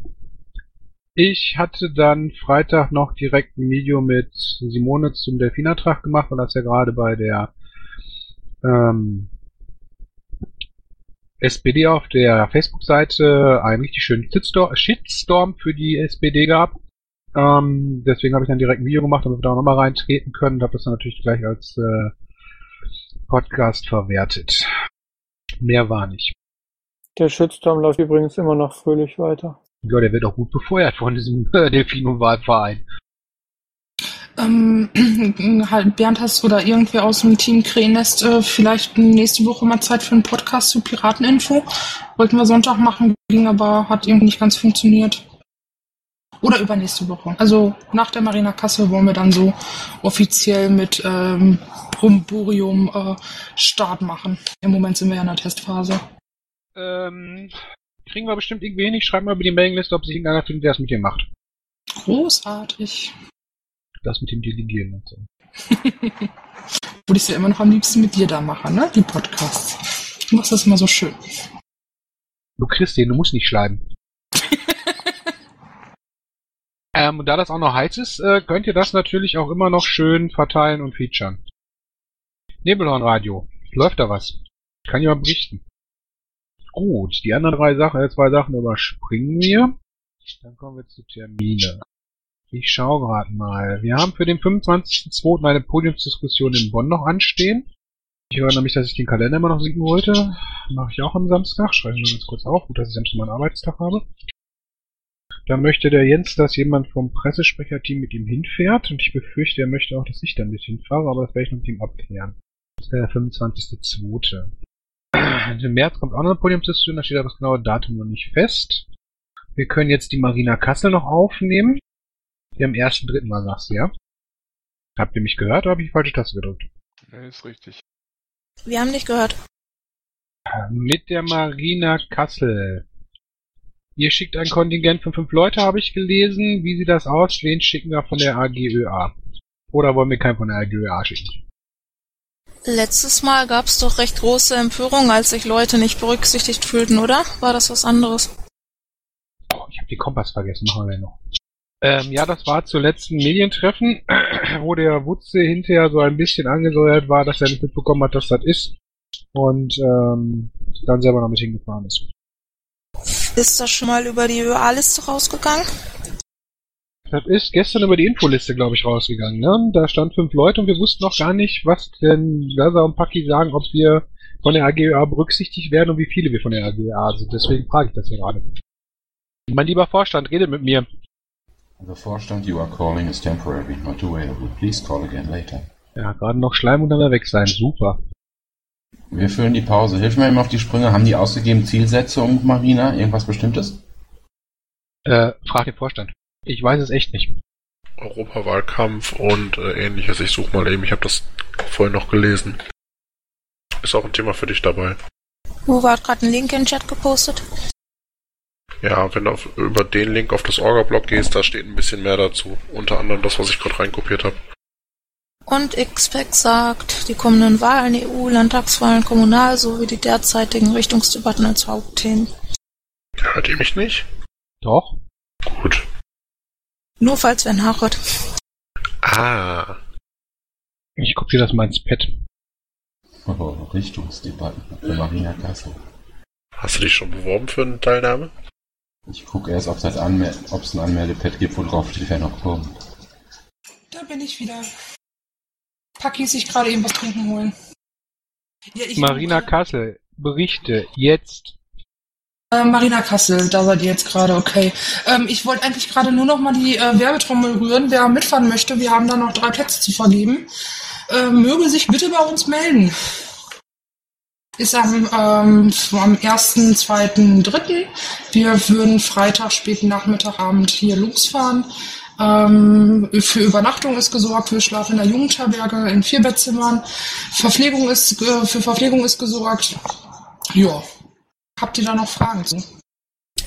Ich hatte dann Freitag noch direkt ein Video mit Simone zum Delfinertrag gemacht, weil das ja gerade bei der ähm, SPD auf der Facebook-Seite einen richtig schönen Shitstorm, für die SPD gab. Ähm, deswegen habe ich dann direkt ein Video gemacht, damit wir da nochmal reintreten können und habe das dann natürlich gleich als äh, Podcast verwertet. Mehr war nicht. Der Shitstorm läuft übrigens immer noch fröhlich weiter. Ja, der wird auch gut befeuert von diesem äh, Delfino-Wahlverein. Ähm, halt, Bernd, hast du da irgendwer aus dem Team Krähennest äh, vielleicht nächste Woche mal Zeit für einen Podcast zu Pirateninfo? Wollten wir Sonntag machen, ging aber, hat irgendwie nicht ganz funktioniert. Oder übernächste Woche. Also nach der Marina Kassel wollen wir dann so offiziell mit ähm, Brumburium äh, Start machen. Im Moment sind wir ja in der Testphase. Ähm, kriegen wir bestimmt irgendwie hin. Ich schreibe mal über die Mailingliste, ob sich irgendeiner findet, der es mit dir macht. Großartig. Das mit dem Delegieren und so. Würde ich ja immer noch am liebsten mit dir da machen, ne? Die Podcasts. Du machst das immer so schön. Du kriegst den, du musst nicht schreiben. ähm, und da das auch noch heiß ist, äh, könnt ihr das natürlich auch immer noch schön verteilen und featuren. Nebelhornradio. Läuft da was? Kann jemand berichten? Gut, die anderen drei Sachen, äh, zwei Sachen überspringen wir. Dann kommen wir zu Termine. Ich schaue gerade mal. Wir haben für den 25.02. eine Podiumsdiskussion in Bonn noch anstehen. Ich erinnere mich, dass ich den Kalender immer noch sehen wollte. Mache ich auch am Samstag. Schreibe ich mal ganz kurz auf. Gut, dass ich Samstag mal einen Arbeitstag habe. Dann möchte der Jens, dass jemand vom Pressesprecherteam mit ihm hinfährt. Und ich befürchte, er möchte auch, dass ich dann mit hinfahre, aber das werde ich noch mit ihm abklären. Das wäre der 25.02. Im März kommt auch noch eine Podiumsdiskussion, da steht aber das genaue Datum noch nicht fest. Wir können jetzt die Marina Kassel noch aufnehmen. Die am 1.3. war, sagst du, ja? Habt ihr mich gehört oder habe ich die falsche Taste gedrückt? Nee, ist richtig. Wir haben dich gehört. Mit der Marina Kassel. Ihr schickt ein Kontingent von fünf Leute, habe ich gelesen. Wie sieht das aus? Wen schicken wir von der AGÖA? Oder wollen wir keinen von der AGÖA schicken? Letztes Mal gab es doch recht große Empörung, als sich Leute nicht berücksichtigt fühlten, oder? War das was anderes? Oh, ich habe die Kompass vergessen, machen wir noch. Ähm, ja, das war zur letzten Medientreffen, wo der Wutze hinterher so ein bisschen angesäuert war, dass er nicht mitbekommen hat, dass das ist. Und ähm, dann selber noch mit hingefahren ist. Ist das schon mal über die ÖA-Liste rausgegangen? Das ist gestern über die Infoliste, glaube ich, rausgegangen. Ne? Da stand fünf Leute und wir wussten noch gar nicht, was denn Gaza und Paki sagen, ob wir von der AGÖA berücksichtigt werden und wie viele wir von der AGÖA sind. Deswegen frage ich das hier gerade. Mein lieber Vorstand, redet mit mir. The Vorstand you are calling is temporary, not available. Please call again later. Ja, gerade noch Schleim und dann wieder weg sein. Super. Wir füllen die Pause. Hilf mir eben auf die Sprünge. Haben die ausgegeben Zielsetzung, Marina? Irgendwas Bestimmtes? Äh, frag den Vorstand. Ich weiß es echt nicht. Europawahlkampf und äh, ähnliches. Ich suche mal eben, ich habe das vorhin noch gelesen. Ist auch ein Thema für dich dabei. Wo war gerade ein Link in den Chat gepostet? Ja, wenn du auf, über den Link auf das Orga-Blog gehst, da steht ein bisschen mehr dazu. Unter anderem das, was ich gerade reinkopiert habe. Und XPEC sagt, die kommenden Wahlen, EU, Landtagswahlen, Kommunal sowie die derzeitigen Richtungsdebatten als Hauptthemen. Hört ihr mich nicht? Doch. Gut. Nur falls wer nachhört. Ah. Ich kopiere das mal ins Pad. Oh, Richtungsdebatten für Marina Kassel. Hast du dich schon beworben für eine Teilnahme? Ich gucke erst, ob es ein Anmeldepad gibt, wo drauf steht, wer noch kommt. Da bin ich wieder. Paki sich gerade eben was trinken holen. Ja, Marina Kassel, Berichte, jetzt. Äh, Marina Kassel, da seid ihr jetzt gerade, okay. Ähm, ich wollte eigentlich gerade nur noch mal die äh, Werbetrommel rühren. Wer mitfahren möchte, wir haben da noch drei Plätze zu vergeben. Äh, möge sich bitte bei uns melden. Ist am, ähm, am 1., 2., 3. Wir würden Freitag, späten Nachmittagabend hier losfahren. Ähm, für Übernachtung ist gesorgt, wir schlafen in der Jugendherberge in Vierbettzimmern. Verpflegung ist, äh, für Verpflegung ist gesorgt. Ja. Habt ihr da noch Fragen zu?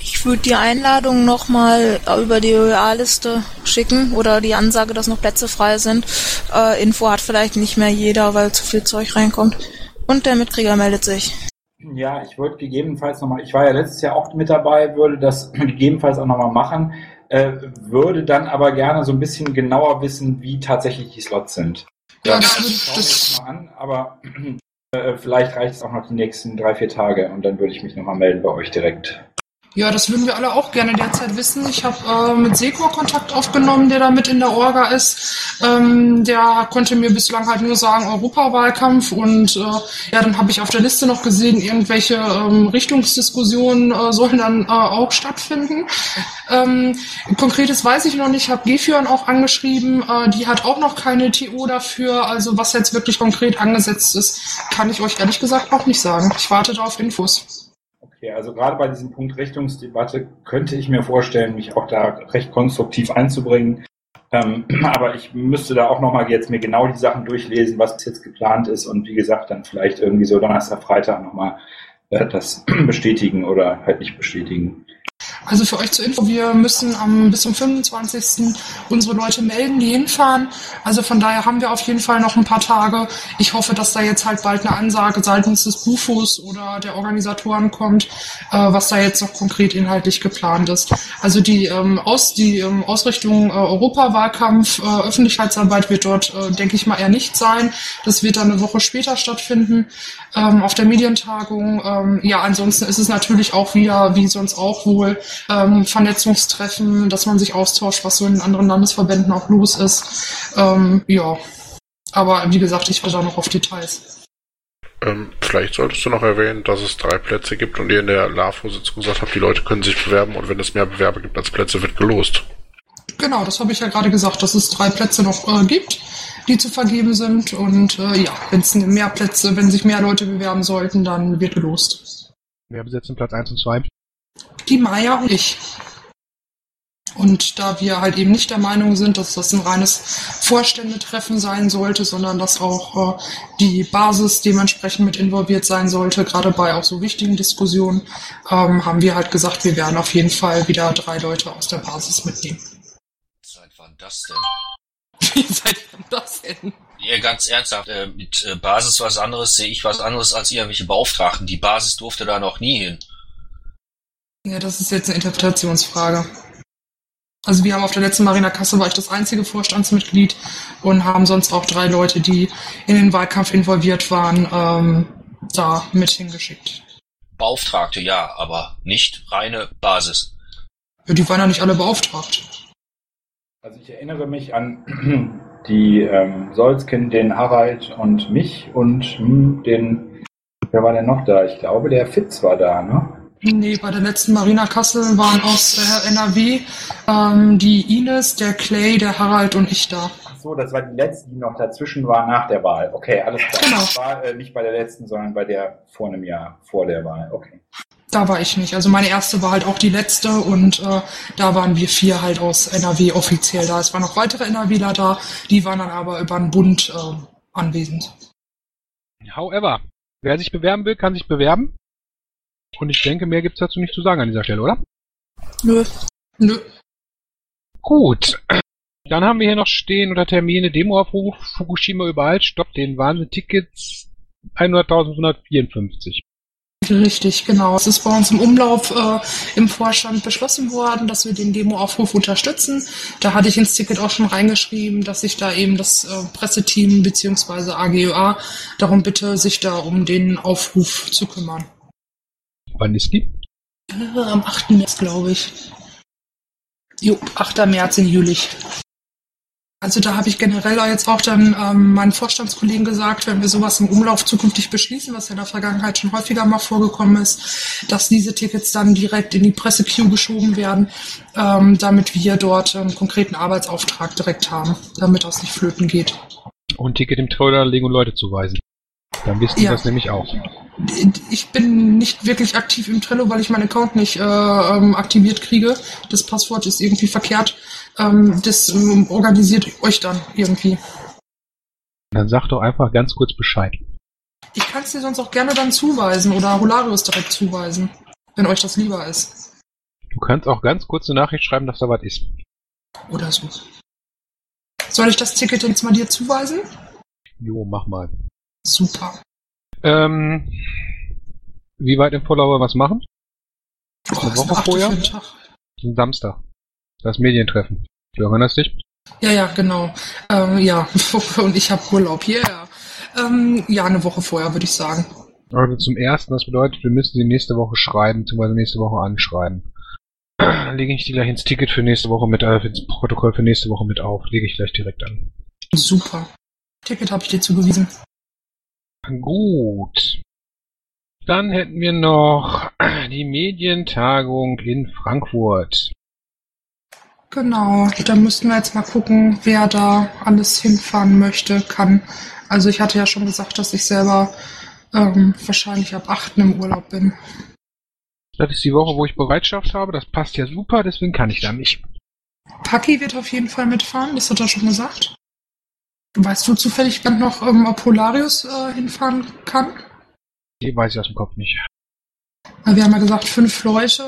Ich würde die Einladung nochmal über die OEA-Liste schicken oder die Ansage, dass noch Plätze frei sind. Äh, Info hat vielleicht nicht mehr jeder, weil zu viel Zeug reinkommt. Und der Mitkrieger meldet sich. Ja, ich würde gegebenenfalls nochmal, ich war ja letztes Jahr auch mit dabei, würde das gegebenenfalls auch nochmal machen, äh, würde dann aber gerne so ein bisschen genauer wissen, wie tatsächlich die Slots sind. Ja, das das würde- schauen wir das- uns mal an, aber äh, vielleicht reicht es auch noch die nächsten drei, vier Tage und dann würde ich mich nochmal melden bei euch direkt. Ja, das würden wir alle auch gerne derzeit wissen. Ich habe äh, mit Sekor Kontakt aufgenommen, der da mit in der Orga ist. Ähm, der konnte mir bislang halt nur sagen Europawahlkampf und äh, ja, dann habe ich auf der Liste noch gesehen, irgendwelche ähm, Richtungsdiskussionen äh, sollen dann äh, auch stattfinden. Ähm, Konkretes weiß ich noch nicht. Ich habe Gefion auch angeschrieben. Äh, die hat auch noch keine TO dafür. Also was jetzt wirklich konkret angesetzt ist, kann ich euch ehrlich gesagt auch nicht sagen. Ich warte da auf Infos. Okay, also gerade bei diesem Punkt Richtungsdebatte könnte ich mir vorstellen, mich auch da recht konstruktiv einzubringen. Ähm, aber ich müsste da auch nochmal jetzt mir genau die Sachen durchlesen, was jetzt geplant ist und wie gesagt, dann vielleicht irgendwie so Donnerstag, Freitag nochmal äh, das bestätigen oder halt nicht bestätigen. Also für euch zur Info, wir müssen am, bis zum 25. unsere Leute melden, die hinfahren. Also von daher haben wir auf jeden Fall noch ein paar Tage. Ich hoffe, dass da jetzt halt bald eine Ansage seitens des Bufos oder der Organisatoren kommt, äh, was da jetzt noch konkret inhaltlich geplant ist. Also die, ähm, Aus, die ähm, Ausrichtung äh, Europawahlkampf, äh, Öffentlichkeitsarbeit wird dort, äh, denke ich mal, eher nicht sein. Das wird dann eine Woche später stattfinden ähm, auf der Medientagung. Ähm, ja, ansonsten ist es natürlich auch wieder, wie sonst auch wohl, ähm, Vernetzungstreffen, dass man sich austauscht, was so in anderen Landesverbänden auch los ist. Ähm, ja, aber wie gesagt, ich warte da noch auf Details. Ähm, vielleicht solltest du noch erwähnen, dass es drei Plätze gibt und ihr in der LAFO-Sitzung gesagt habt, die Leute können sich bewerben und wenn es mehr Bewerber gibt als Plätze, wird gelost. Genau, das habe ich ja gerade gesagt, dass es drei Plätze noch äh, gibt, die zu vergeben sind. Und äh, ja, wenn es mehr Plätze, wenn sich mehr Leute bewerben sollten, dann wird gelost. Wer besetzt den Platz 1 und 2? Die Maya und ich. Und da wir halt eben nicht der Meinung sind, dass das ein reines Vorständetreffen sein sollte, sondern dass auch äh, die Basis dementsprechend mit involviert sein sollte, gerade bei auch so wichtigen Diskussionen, ähm, haben wir halt gesagt, wir werden auf jeden Fall wieder drei Leute aus der Basis mitnehmen. Seit wann das denn? Wie seid ihr das denn? Ja, ganz ernsthaft, äh, mit äh, Basis was anderes sehe ich was anderes als irgendwelche Beauftragten. Die Basis durfte da noch nie hin. Ja, das ist jetzt eine Interpretationsfrage. Also wir haben auf der letzten Marina Kasse war ich das einzige Vorstandsmitglied und haben sonst auch drei Leute, die in den Wahlkampf involviert waren, ähm, da mit hingeschickt. Beauftragte ja, aber nicht reine Basis. Ja, die waren ja nicht alle beauftragt. Also ich erinnere mich an die ähm, Solzkin, den Harald und mich und hm, den, wer war denn noch da? Ich glaube, der Fitz war da, ne? Nee, bei der letzten Marina Kassel waren aus äh, NRW ähm, die Ines, der Clay, der Harald und ich da. Ach so, das war die letzte, die noch dazwischen war nach der Wahl. Okay, alles klar. Genau. Das war äh, nicht bei der letzten, sondern bei der vor einem Jahr, vor der Wahl. Okay. Da war ich nicht. Also meine erste war halt auch die letzte und äh, da waren wir vier halt aus NRW offiziell da. Es waren noch weitere NRWler da, die waren dann aber über den Bund äh, anwesend. However, wer sich bewerben will, kann sich bewerben. Und ich denke, mehr gibt's dazu nicht zu sagen an dieser Stelle, oder? Nö. Nö. Gut. Dann haben wir hier noch stehen unter Termine Demoaufruf Fukushima überall, Stopp den Wahnsinn Tickets 100.154. Richtig, genau. Es ist bei uns im Umlauf äh, im Vorstand beschlossen worden, dass wir den Demoaufruf unterstützen. Da hatte ich ins Ticket auch schon reingeschrieben, dass ich da eben das äh, Presseteam bzw. AGÖA darum bitte, sich da um den Aufruf zu kümmern. Wann ist die? Äh, am 8. März, glaube ich. Jo, 8. März in Jülich. Also da habe ich generell jetzt auch dann ähm, meinen Vorstandskollegen gesagt, wenn wir sowas im Umlauf zukünftig beschließen, was ja in der Vergangenheit schon häufiger mal vorgekommen ist, dass diese Tickets dann direkt in die Pressequeue geschoben werden, ähm, damit wir dort einen konkreten Arbeitsauftrag direkt haben, damit das nicht flöten geht. Und Ticket im Trailer legen und Leute zuweisen. Dann wissen Ja. das nämlich auch. Ich bin nicht wirklich aktiv im Trello, weil ich meinen Account nicht äh, ähm, aktiviert kriege. Das Passwort ist irgendwie verkehrt. Ähm, das ähm, organisiert euch dann irgendwie. Dann sag doch einfach ganz kurz Bescheid. Ich kann es dir sonst auch gerne dann zuweisen oder Holarius direkt zuweisen, wenn euch das lieber ist. Du kannst auch ganz kurz eine Nachricht schreiben, dass da was ist. Oder so. Soll ich das Ticket jetzt mal dir zuweisen? Jo, mach mal. Super. Ähm, wie weit im Vorlauf wollen wir was machen? Oh, Eine Woche vorher? Am Samstag. Das Medientreffen. Du erinnerst dich? Ja, ja, genau. Ähm, ja, und ich habe Urlaub. Yeah. Ähm, ja, eine Woche vorher, würde ich sagen. Also zum ersten, das bedeutet, wir müssen sie nächste Woche schreiben, beziehungsweise nächste Woche anschreiben. Lege ich die gleich ins Ticket für nächste Woche mit, äh, ins Protokoll für nächste Woche mit auf. Lege ich gleich direkt an. Super. Ticket habe ich dir zugewiesen. Gut. Dann hätten wir noch die Medientagung in Frankfurt. Genau, da müssten wir jetzt mal gucken, wer da alles hinfahren möchte, kann. Also ich hatte ja schon gesagt, dass ich selber ähm, wahrscheinlich ab 8. im Urlaub bin. Das ist die Woche, wo ich Bereitschaft habe. Das passt ja super, deswegen kann ich da nicht. Paki wird auf jeden Fall mitfahren, das hat er schon gesagt. Weißt du zufällig gerade noch, ähm, ob Polarius äh, hinfahren kann? Die weiß ich aus dem Kopf nicht. Wir haben ja gesagt, fünf Leute,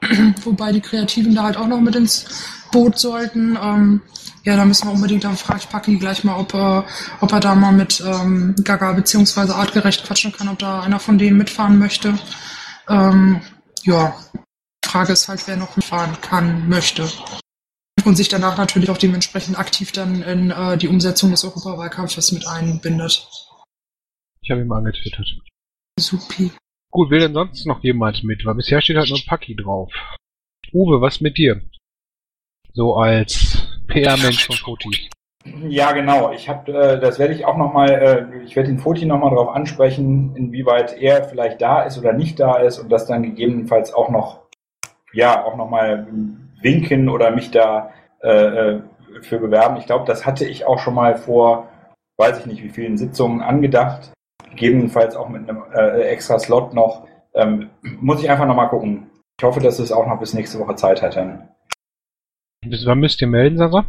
wobei die Kreativen da halt auch noch mit ins Boot sollten. Ähm, ja, da müssen wir unbedingt, dann frage ich Paki gleich mal, ob, äh, ob er da mal mit ähm, Gaga beziehungsweise artgerecht quatschen kann, ob da einer von denen mitfahren möchte. Ähm, ja, Frage ist halt, wer noch mitfahren kann, möchte. Und sich danach natürlich auch dementsprechend aktiv dann in äh, die Umsetzung des Europawahlkampfes mit einbindet. Ich habe ihm angetwittert. Supi. Gut, will denn sonst noch jemand mit? Weil bisher steht halt nur Paki drauf. Uwe, was mit dir? So als PR-Mensch von Foti. Ja, genau. Ich habe, äh, das werde ich auch nochmal, äh, ich werde den Foti nochmal darauf ansprechen, inwieweit er vielleicht da ist oder nicht da ist und das dann gegebenenfalls auch noch, ja, auch nochmal winken oder mich da äh, äh, für bewerben. Ich glaube, das hatte ich auch schon mal vor, weiß ich nicht wie vielen Sitzungen angedacht. Gegebenenfalls auch mit einem äh, extra Slot noch. Ähm, muss ich einfach nochmal gucken. Ich hoffe, dass es auch noch bis nächste Woche Zeit hat. Bis wann müsst ihr melden, Sarah?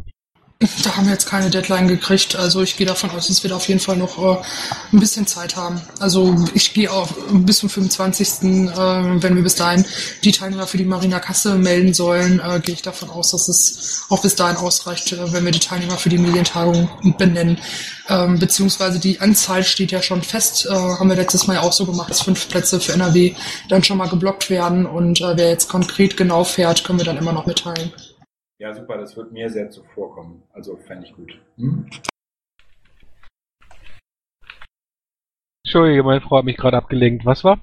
Da haben wir jetzt keine Deadline gekriegt. Also ich gehe davon aus, dass wir da auf jeden Fall noch äh, ein bisschen Zeit haben. Also ich gehe auch bis zum 25. Äh, wenn wir bis dahin die Teilnehmer für die Marina Kasse melden sollen, äh, gehe ich davon aus, dass es auch bis dahin ausreicht, äh, wenn wir die Teilnehmer für die Medientagung benennen. Ähm, beziehungsweise die Anzahl steht ja schon fest. Äh, haben wir letztes Mal ja auch so gemacht, dass fünf Plätze für NRW dann schon mal geblockt werden. Und äh, wer jetzt konkret genau fährt, können wir dann immer noch mitteilen. Ja, super, das wird mir sehr zuvorkommen. Also fände ich gut. Hm? Entschuldige, meine Frau hat mich gerade abgelenkt. Was war?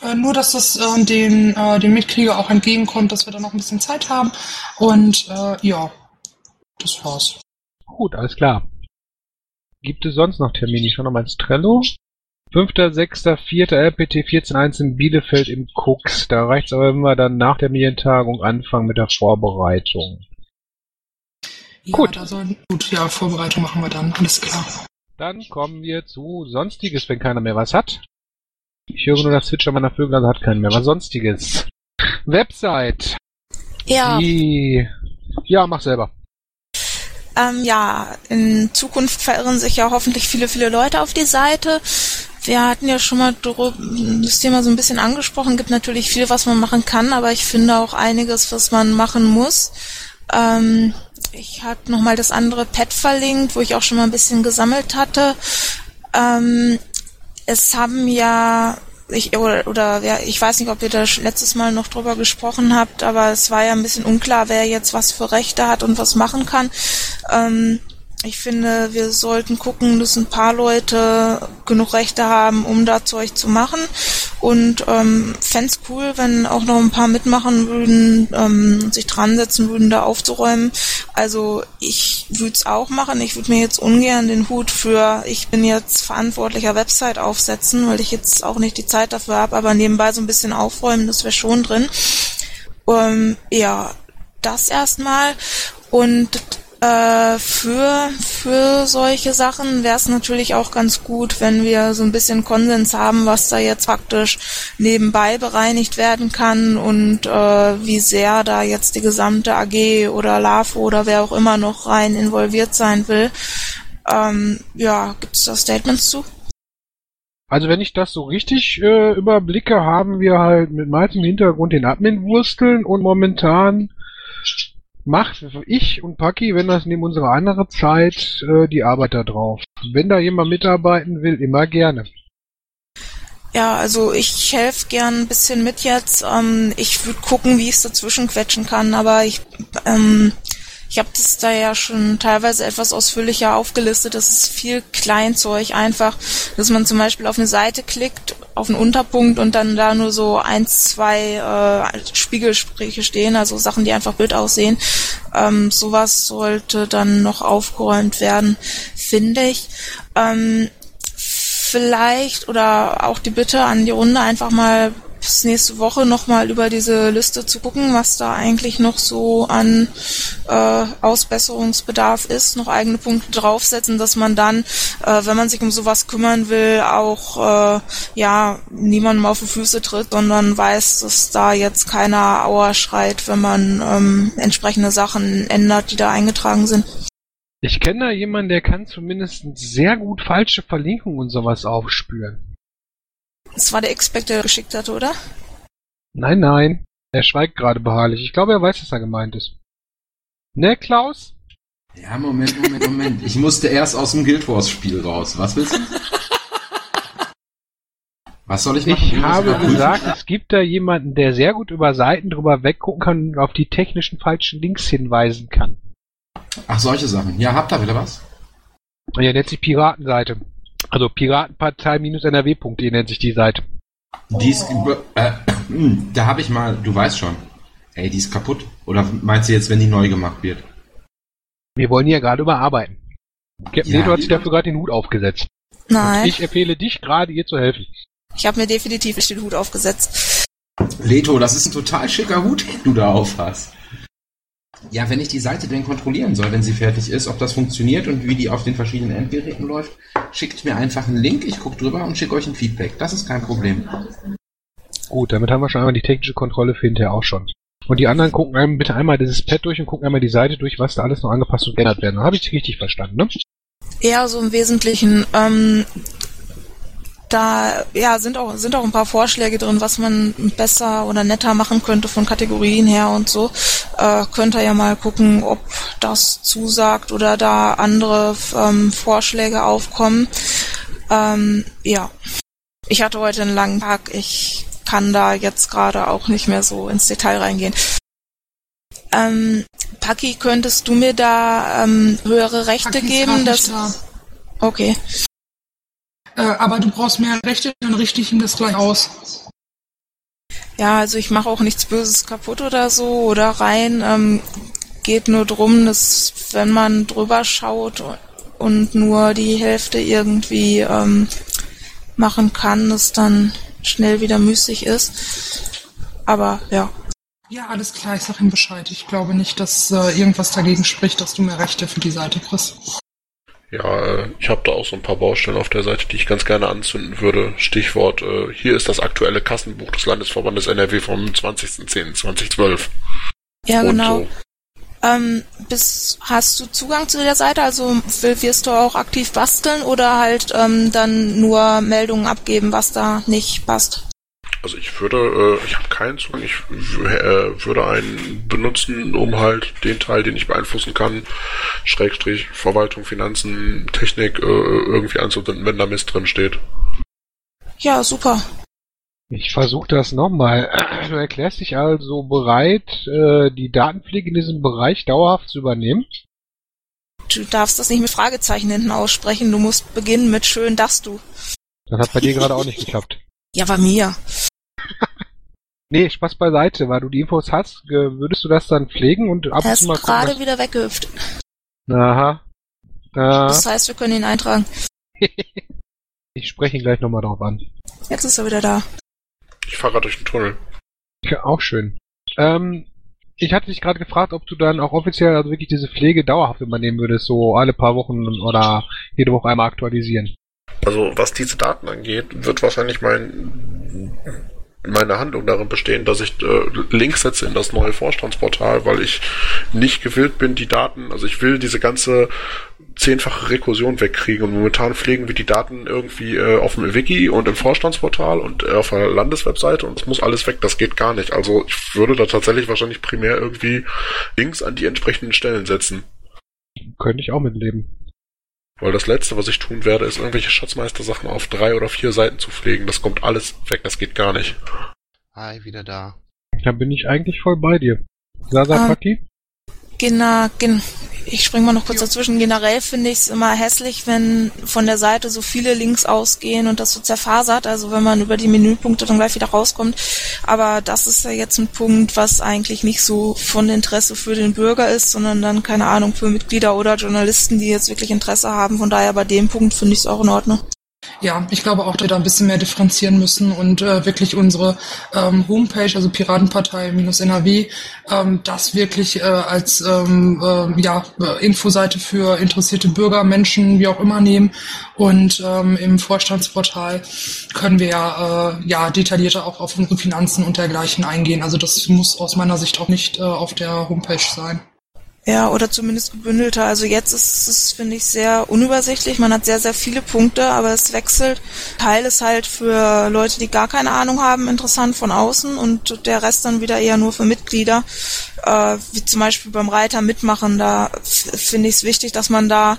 Äh, nur, dass das äh, den, äh, den Mitkrieger auch entgegenkommt, dass wir da noch ein bisschen Zeit haben. Und äh, ja, das war's. Gut, alles klar. Gibt es sonst noch Termine? Ich schau noch mal ins Trello. 5.6.4. LPT 14.1 in Bielefeld im Cooks. Da reicht's aber, wenn wir dann nach der Medientagung anfangen mit der Vorbereitung. Ja, Gut. Da soll, gut, ja, Vorbereitung machen wir dann. Alles klar. Dann kommen wir zu Sonstiges, wenn keiner mehr was hat. Ich höre nur das Zwitschern meiner Vögel, also hat keiner mehr was Sonstiges. Website. Ja, Die... Ja, mach selber. Ähm, ja, in Zukunft verirren sich ja hoffentlich viele, viele Leute auf die Seite. Wir hatten ja schon mal das Thema so ein bisschen angesprochen. Gibt natürlich viel, was man machen kann, aber ich finde auch einiges, was man machen muss. Ähm, ich hatte nochmal das andere Pad verlinkt, wo ich auch schon mal ein bisschen gesammelt hatte. Ähm, es haben ja ich oder, oder ja, ich weiß nicht, ob ihr da letztes Mal noch drüber gesprochen habt, aber es war ja ein bisschen unklar, wer jetzt was für Rechte hat und was machen kann. Ähm, ich finde, wir sollten gucken, dass ein paar Leute genug Rechte haben, um da Zeug zu machen. Und ähm, fände cool, wenn auch noch ein paar mitmachen würden, ähm, sich dran setzen würden, da aufzuräumen. Also ich würde es auch machen. Ich würde mir jetzt ungern den Hut für, ich bin jetzt verantwortlicher Website aufsetzen, weil ich jetzt auch nicht die Zeit dafür habe, aber nebenbei so ein bisschen aufräumen, das wäre schon drin. Ähm, ja, das erstmal. Und äh, für, für solche Sachen wäre es natürlich auch ganz gut, wenn wir so ein bisschen Konsens haben, was da jetzt praktisch nebenbei bereinigt werden kann und äh, wie sehr da jetzt die gesamte AG oder LAFO oder wer auch immer noch rein involviert sein will. Ähm, ja, gibt es da Statements zu? Also wenn ich das so richtig äh, überblicke, haben wir halt mit im Hintergrund den Admin wursteln und momentan macht ich und Paki, wenn das neben unserer anderen Zeit, äh, die Arbeit da drauf. Wenn da jemand mitarbeiten will, immer gerne. Ja, also ich helfe gern ein bisschen mit jetzt. Ähm, ich würde gucken, wie ich es dazwischen quetschen kann, aber ich, ähm, ich habe das da ja schon teilweise etwas ausführlicher aufgelistet. Das ist viel Kleinzeug einfach, dass man zum Beispiel auf eine Seite klickt, auf einen Unterpunkt und dann da nur so eins, zwei äh, Spiegelsprüche stehen, also Sachen, die einfach Bild aussehen. Ähm, sowas sollte dann noch aufgeräumt werden, finde ich. Ähm, vielleicht oder auch die Bitte an die Runde einfach mal bis nächste Woche nochmal über diese Liste zu gucken, was da eigentlich noch so an äh, Ausbesserungsbedarf ist, noch eigene Punkte draufsetzen, dass man dann, äh, wenn man sich um sowas kümmern will, auch äh, ja niemandem auf die Füße tritt, sondern weiß, dass da jetzt keiner Auer schreit, wenn man ähm, entsprechende Sachen ändert, die da eingetragen sind. Ich kenne da jemanden, der kann zumindest sehr gut falsche Verlinkungen und sowas aufspüren. Das war der Expect, der geschickt hatte, oder? Nein, nein. Er schweigt gerade beharrlich. Ich glaube, er weiß, was da gemeint ist. Ne, Klaus? Ja, Moment, Moment, Moment. Ich musste erst aus dem Guild Wars Spiel raus. Was willst du? Was soll ich machen? Ich habe gesagt, es gibt da jemanden, der sehr gut über Seiten drüber weggucken kann und auf die technischen falschen Links hinweisen kann. Ach, solche Sachen. Ja, habt ihr wieder was? Er nennt sich Piratenseite. Also Piratenpartei-nrw.de nennt sich die Seite. Die ist über, äh, da habe ich mal, du weißt schon. Ey, die ist kaputt. Oder meinst du jetzt, wenn die neu gemacht wird? Wir wollen hier gerade überarbeiten. Captain Ja. Neto hat sich dafür gerade den Hut aufgesetzt. Nein, Ich empfehle dich gerade, ihr zu helfen. ich habe mir definitiv den Hut aufgesetzt. Leto, das ist ein total schicker Hut, den du da auf hast. Ja, wenn ich die Seite denn kontrollieren soll, wenn sie fertig ist, ob das funktioniert und wie die auf den verschiedenen Endgeräten läuft, schickt mir einfach einen Link, ich gucke drüber und schicke euch ein Feedback. Das ist kein Problem. Gut, damit haben wir schon einmal die technische Kontrolle für hinterher auch schon. Und die anderen gucken einem bitte einmal dieses Pad durch und gucken einmal die Seite durch, was da alles noch angepasst und geändert werden. Habe ich richtig verstanden, ne? Ja, so im Wesentlichen. Ähm, da ja sind auch sind auch ein paar Vorschläge drin, was man besser oder netter machen könnte von Kategorien her und so. Äh, könnt ihr ja mal gucken, ob das zusagt oder da andere ähm, Vorschläge aufkommen. Ähm, ja, ich hatte heute einen langen Tag. Ich kann da jetzt gerade auch nicht mehr so ins Detail reingehen. Ähm, Paki, könntest du mir da ähm, höhere Rechte Paki ist geben? Dass, da. okay. Äh, aber du brauchst mehr Rechte, dann richte ich ihm das gleich aus. Ja, also ich mache auch nichts Böses kaputt oder so oder rein. Ähm, geht nur drum, dass wenn man drüber schaut und nur die Hälfte irgendwie ähm, machen kann, es dann schnell wieder müßig ist. Aber ja. Ja, alles klar, ich sag ihm Bescheid. Ich glaube nicht, dass äh, irgendwas dagegen spricht, dass du mehr Rechte für die Seite kriegst. Ja, ich habe da auch so ein paar Baustellen auf der Seite, die ich ganz gerne anzünden würde. Stichwort, äh, hier ist das aktuelle Kassenbuch des Landesverbandes NRW vom 20.10.2012. Ja, genau. so. Ähm, bis, hast du Zugang zu der Seite? Also will- wirst du auch aktiv basteln oder halt ähm, dann nur Meldungen abgeben, was da nicht passt? Also ich würde, äh, ich habe keinen Zugang, ich äh, würde einen benutzen, um halt den Teil, den ich beeinflussen kann, Schrägstrich, Verwaltung, Finanzen, Technik, äh, irgendwie anzuwenden, wenn da Mist drin steht. Ja, super. Ich versuche das nochmal. Du erklärst dich also bereit, äh, die Datenpflege in diesem Bereich dauerhaft zu übernehmen? Du darfst das nicht mit Fragezeichen hinten aussprechen. Du musst beginnen mit schön, dass du. Das hat bei dir gerade auch nicht geklappt. Ja, bei mir. Nee, Spaß beiseite, weil du die Infos hast, würdest du das dann pflegen und ab Er und zu ist mal gucken, gerade was- wieder weggehüpft. Aha. Äh, Das heißt, wir können ihn eintragen. ich spreche ihn gleich nochmal drauf an. Jetzt ist er wieder da. Ich fahre gerade durch den Tunnel. Ja, auch schön. Ähm, ich hatte dich gerade gefragt, ob du dann auch offiziell also wirklich diese Pflege dauerhaft übernehmen würdest, so alle paar Wochen oder jede Woche einmal aktualisieren. Also was diese Daten angeht, wird wahrscheinlich mein meine Handlung darin bestehen, dass ich äh, Links setze in das neue Vorstandsportal, weil ich nicht gewillt bin, die Daten, also ich will diese ganze zehnfache Rekursion wegkriegen und momentan pflegen wir die Daten irgendwie äh, auf dem Wiki und im Vorstandsportal und äh, auf der Landeswebseite und es muss alles weg, das geht gar nicht. Also ich würde da tatsächlich wahrscheinlich primär irgendwie Links an die entsprechenden Stellen setzen. Könnte ich auch mitleben. Weil das letzte, was ich tun werde, ist irgendwelche Schatzmeister-Sachen auf drei oder vier Seiten zu pflegen. Das kommt alles weg, das geht gar nicht. Hi, wieder da. Da bin ich eigentlich voll bei dir. Sasa Ähm, Paki? Gena, gen, ich spring mal noch kurz dazwischen. Generell finde ich es immer hässlich, wenn von der Seite so viele Links ausgehen und das so zerfasert, also wenn man über die Menüpunkte dann gleich wieder rauskommt. Aber das ist ja jetzt ein Punkt, was eigentlich nicht so von Interesse für den Bürger ist, sondern dann, keine Ahnung, für Mitglieder oder Journalisten, die jetzt wirklich Interesse haben. Von daher bei dem Punkt finde ich es auch in Ordnung. Ja, ich glaube auch, dass wir da ein bisschen mehr differenzieren müssen und äh, wirklich unsere ähm, Homepage, also Piratenpartei-NRW, ähm, das wirklich äh, als ähm, äh, ja, Infoseite für interessierte Bürger, Menschen, wie auch immer nehmen. Und ähm, im Vorstandsportal können wir ja, äh, ja detaillierter auch auf unsere Finanzen und dergleichen eingehen. Also das muss aus meiner Sicht auch nicht äh, auf der Homepage sein. Ja, oder zumindest gebündelter. Also jetzt ist es, finde ich, sehr unübersichtlich. Man hat sehr, sehr viele Punkte, aber es wechselt. Teil ist halt für Leute, die gar keine Ahnung haben, interessant von außen und der Rest dann wieder eher nur für Mitglieder. Äh, wie zum Beispiel beim Reiter mitmachen, da finde ich es wichtig, dass man da,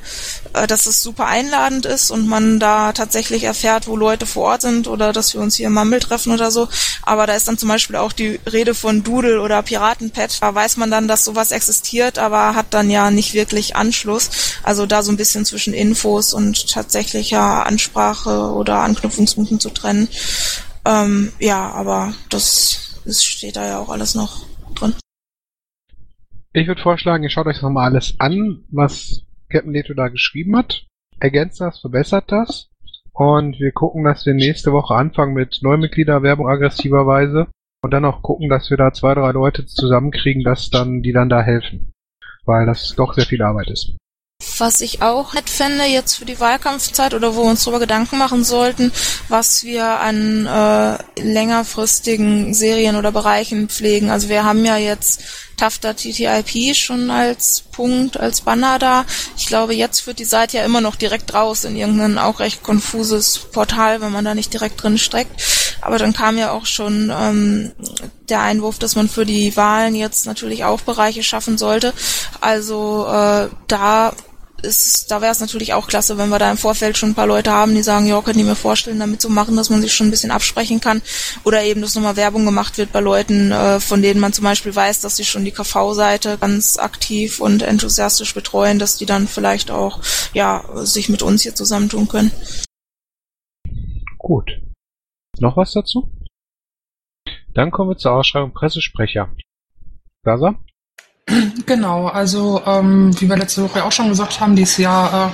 äh, dass es super einladend ist und man da tatsächlich erfährt, wo Leute vor Ort sind oder dass wir uns hier im Mammel treffen oder so. Aber da ist dann zum Beispiel auch die Rede von Doodle oder Piratenpad. Da weiß man dann, dass sowas existiert, aber hat dann ja nicht wirklich Anschluss. Also da so ein bisschen zwischen Infos und tatsächlicher Ansprache oder Anknüpfungspunkten zu trennen. Ähm, ja, aber das, das steht da ja auch alles noch drin. Ich würde vorschlagen, ihr schaut euch nochmal alles an, was Captain Leto da geschrieben hat. Ergänzt das, verbessert das. Und wir gucken, dass wir nächste Woche anfangen mit Neumitgliederwerbung aggressiverweise. Und dann auch gucken, dass wir da zwei, drei Leute zusammenkriegen, dass dann, die dann da helfen. Weil das doch sehr viel Arbeit ist. Was ich auch nett fände jetzt für die Wahlkampfzeit oder wo wir uns darüber Gedanken machen sollten, was wir an äh, längerfristigen Serien oder Bereichen pflegen. Also wir haben ja jetzt Tafta TTIP schon als Punkt, als Banner da. Ich glaube, jetzt führt die Seite ja immer noch direkt raus in irgendein auch recht konfuses Portal, wenn man da nicht direkt drin steckt. Aber dann kam ja auch schon ähm, der Einwurf, dass man für die Wahlen jetzt natürlich auch Bereiche schaffen sollte. Also äh, da ist, da wäre es natürlich auch klasse, wenn wir da im Vorfeld schon ein paar Leute haben, die sagen, ja, können die mir vorstellen, damit zu machen, dass man sich schon ein bisschen absprechen kann. Oder eben, dass nochmal Werbung gemacht wird bei Leuten, äh, von denen man zum Beispiel weiß, dass sie schon die KV-Seite ganz aktiv und enthusiastisch betreuen, dass die dann vielleicht auch, ja, sich mit uns hier zusammentun können. Gut. Noch was dazu? Dann kommen wir zur Ausschreibung Pressesprecher. Gaza? Genau, also ähm, wie wir letzte Woche auch schon gesagt haben, die ist ja äh,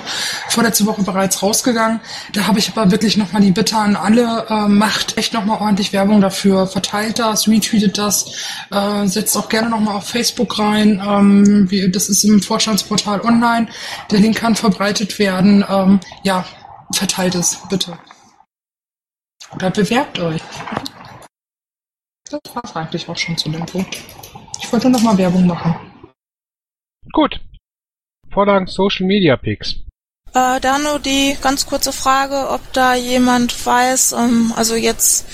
vorletzte Woche bereits rausgegangen. Da habe ich aber wirklich nochmal die Bitte an alle, äh, macht echt nochmal ordentlich Werbung dafür, verteilt das, retweetet das, äh, setzt auch gerne nochmal auf Facebook rein. Ähm, wie, das ist im Vorstandsportal online. Der Link kann verbreitet werden. Ähm, ja, verteilt es, bitte. Oder bewerbt euch. Das war eigentlich auch schon zu dem Punkt. Ich wollte noch mal Werbung machen. Gut. Vorlagen Social Media Picks. Äh, da nur die ganz kurze Frage, ob da jemand weiß, ähm, also jetzt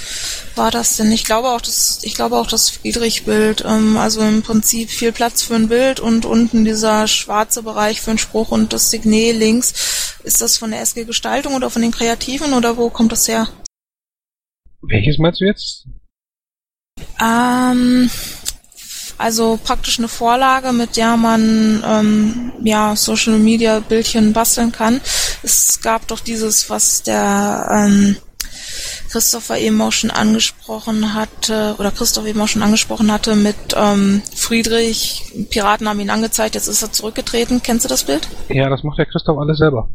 war das denn, ich glaube auch das, ich glaube auch das Friedrich-Bild, ähm, also im Prinzip viel Platz für ein Bild und unten dieser schwarze Bereich für einen Spruch und das Signet links. Ist das von der SG Gestaltung oder von den Kreativen oder wo kommt das her? Welches meinst du jetzt? Ähm, also praktisch eine Vorlage, mit der man ähm, ja Social Media Bildchen basteln kann. Es gab doch dieses, was der ähm, Christopher eben auch schon angesprochen hatte, oder Christoph eben auch schon angesprochen hatte mit ähm, Friedrich, Piraten haben ihn angezeigt, jetzt ist er zurückgetreten. Kennst du das Bild? Ja, das macht der Christoph alles selber.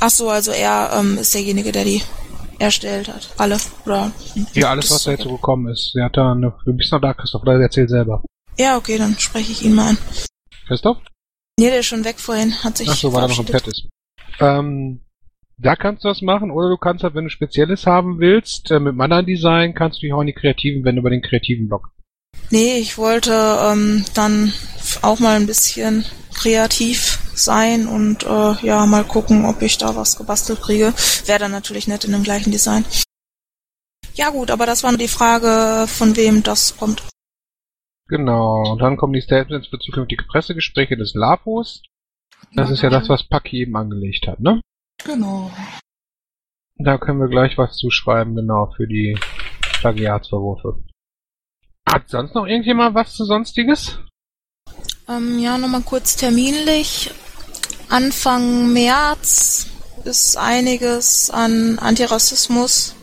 Ach so, also er ähm, ist derjenige, der die erstellt hat. Alle. Oder, ja, alles, was da jetzt so gekommen ist. Er hat da eine, du bist noch da, Christoph, oder erzähl selber. Ja, okay, dann spreche ich ihn mal an. Christoph? Nee, der ist schon weg vorhin, hat sich Ach so, weil er noch im Pad ist. Ähm, da kannst du das machen, oder du kannst halt, wenn du Spezielles haben willst, äh, mit anderen Design, kannst du dich auch in die Kreativen wenden über den kreativen Blog. Nee, ich wollte ähm, dann auch mal ein bisschen kreativ sein und äh, ja, mal gucken, ob ich da was gebastelt kriege. Wäre dann natürlich nett in dem gleichen Design. Ja gut, aber das war nur die Frage, von wem das kommt. Genau, und dann kommen die Statements für zukünftige Pressegespräche des LAPOs. Das ist ja das, was Paki eben angelegt hat, ne? Genau. Da können wir gleich was zuschreiben, genau, für die Plagiatsvorwürfe. Hat sonst noch irgendjemand was zu Sonstiges? Ähm, ja, nochmal kurz terminlich. Anfang März ist einiges an Antirassismus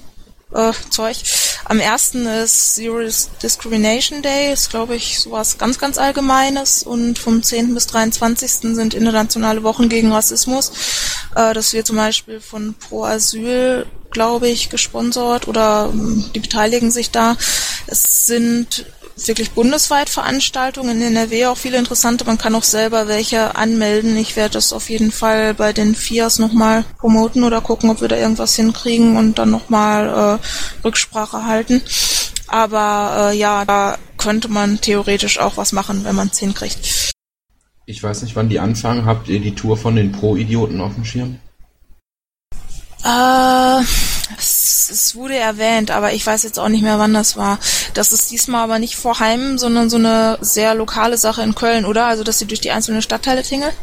äh, Zeug. Am ersten ist Zero Discrimination Day, ist glaube ich sowas ganz, ganz Allgemeines und vom 10. bis 23. sind internationale Wochen gegen Rassismus. Äh, das wird zum Beispiel von Pro Asyl, glaube ich, gesponsert oder ähm, die beteiligen sich da. Es sind wirklich bundesweit Veranstaltungen in NRW auch viele interessante. Man kann auch selber welche anmelden. Ich werde das auf jeden Fall bei den FIAs nochmal promoten oder gucken, ob wir da irgendwas hinkriegen und dann nochmal äh, Rücksprache halten. Aber äh, ja, da könnte man theoretisch auch was machen, wenn man es hinkriegt. Ich weiß nicht, wann die anfangen. Habt ihr die Tour von den Pro-Idioten auf dem Schirm? Äh, es, es, wurde erwähnt, aber ich weiß jetzt auch nicht mehr, wann das war. Das ist diesmal aber nicht vor Heim, sondern so eine sehr lokale Sache in Köln, oder? Also, dass sie durch die einzelnen Stadtteile tingeln?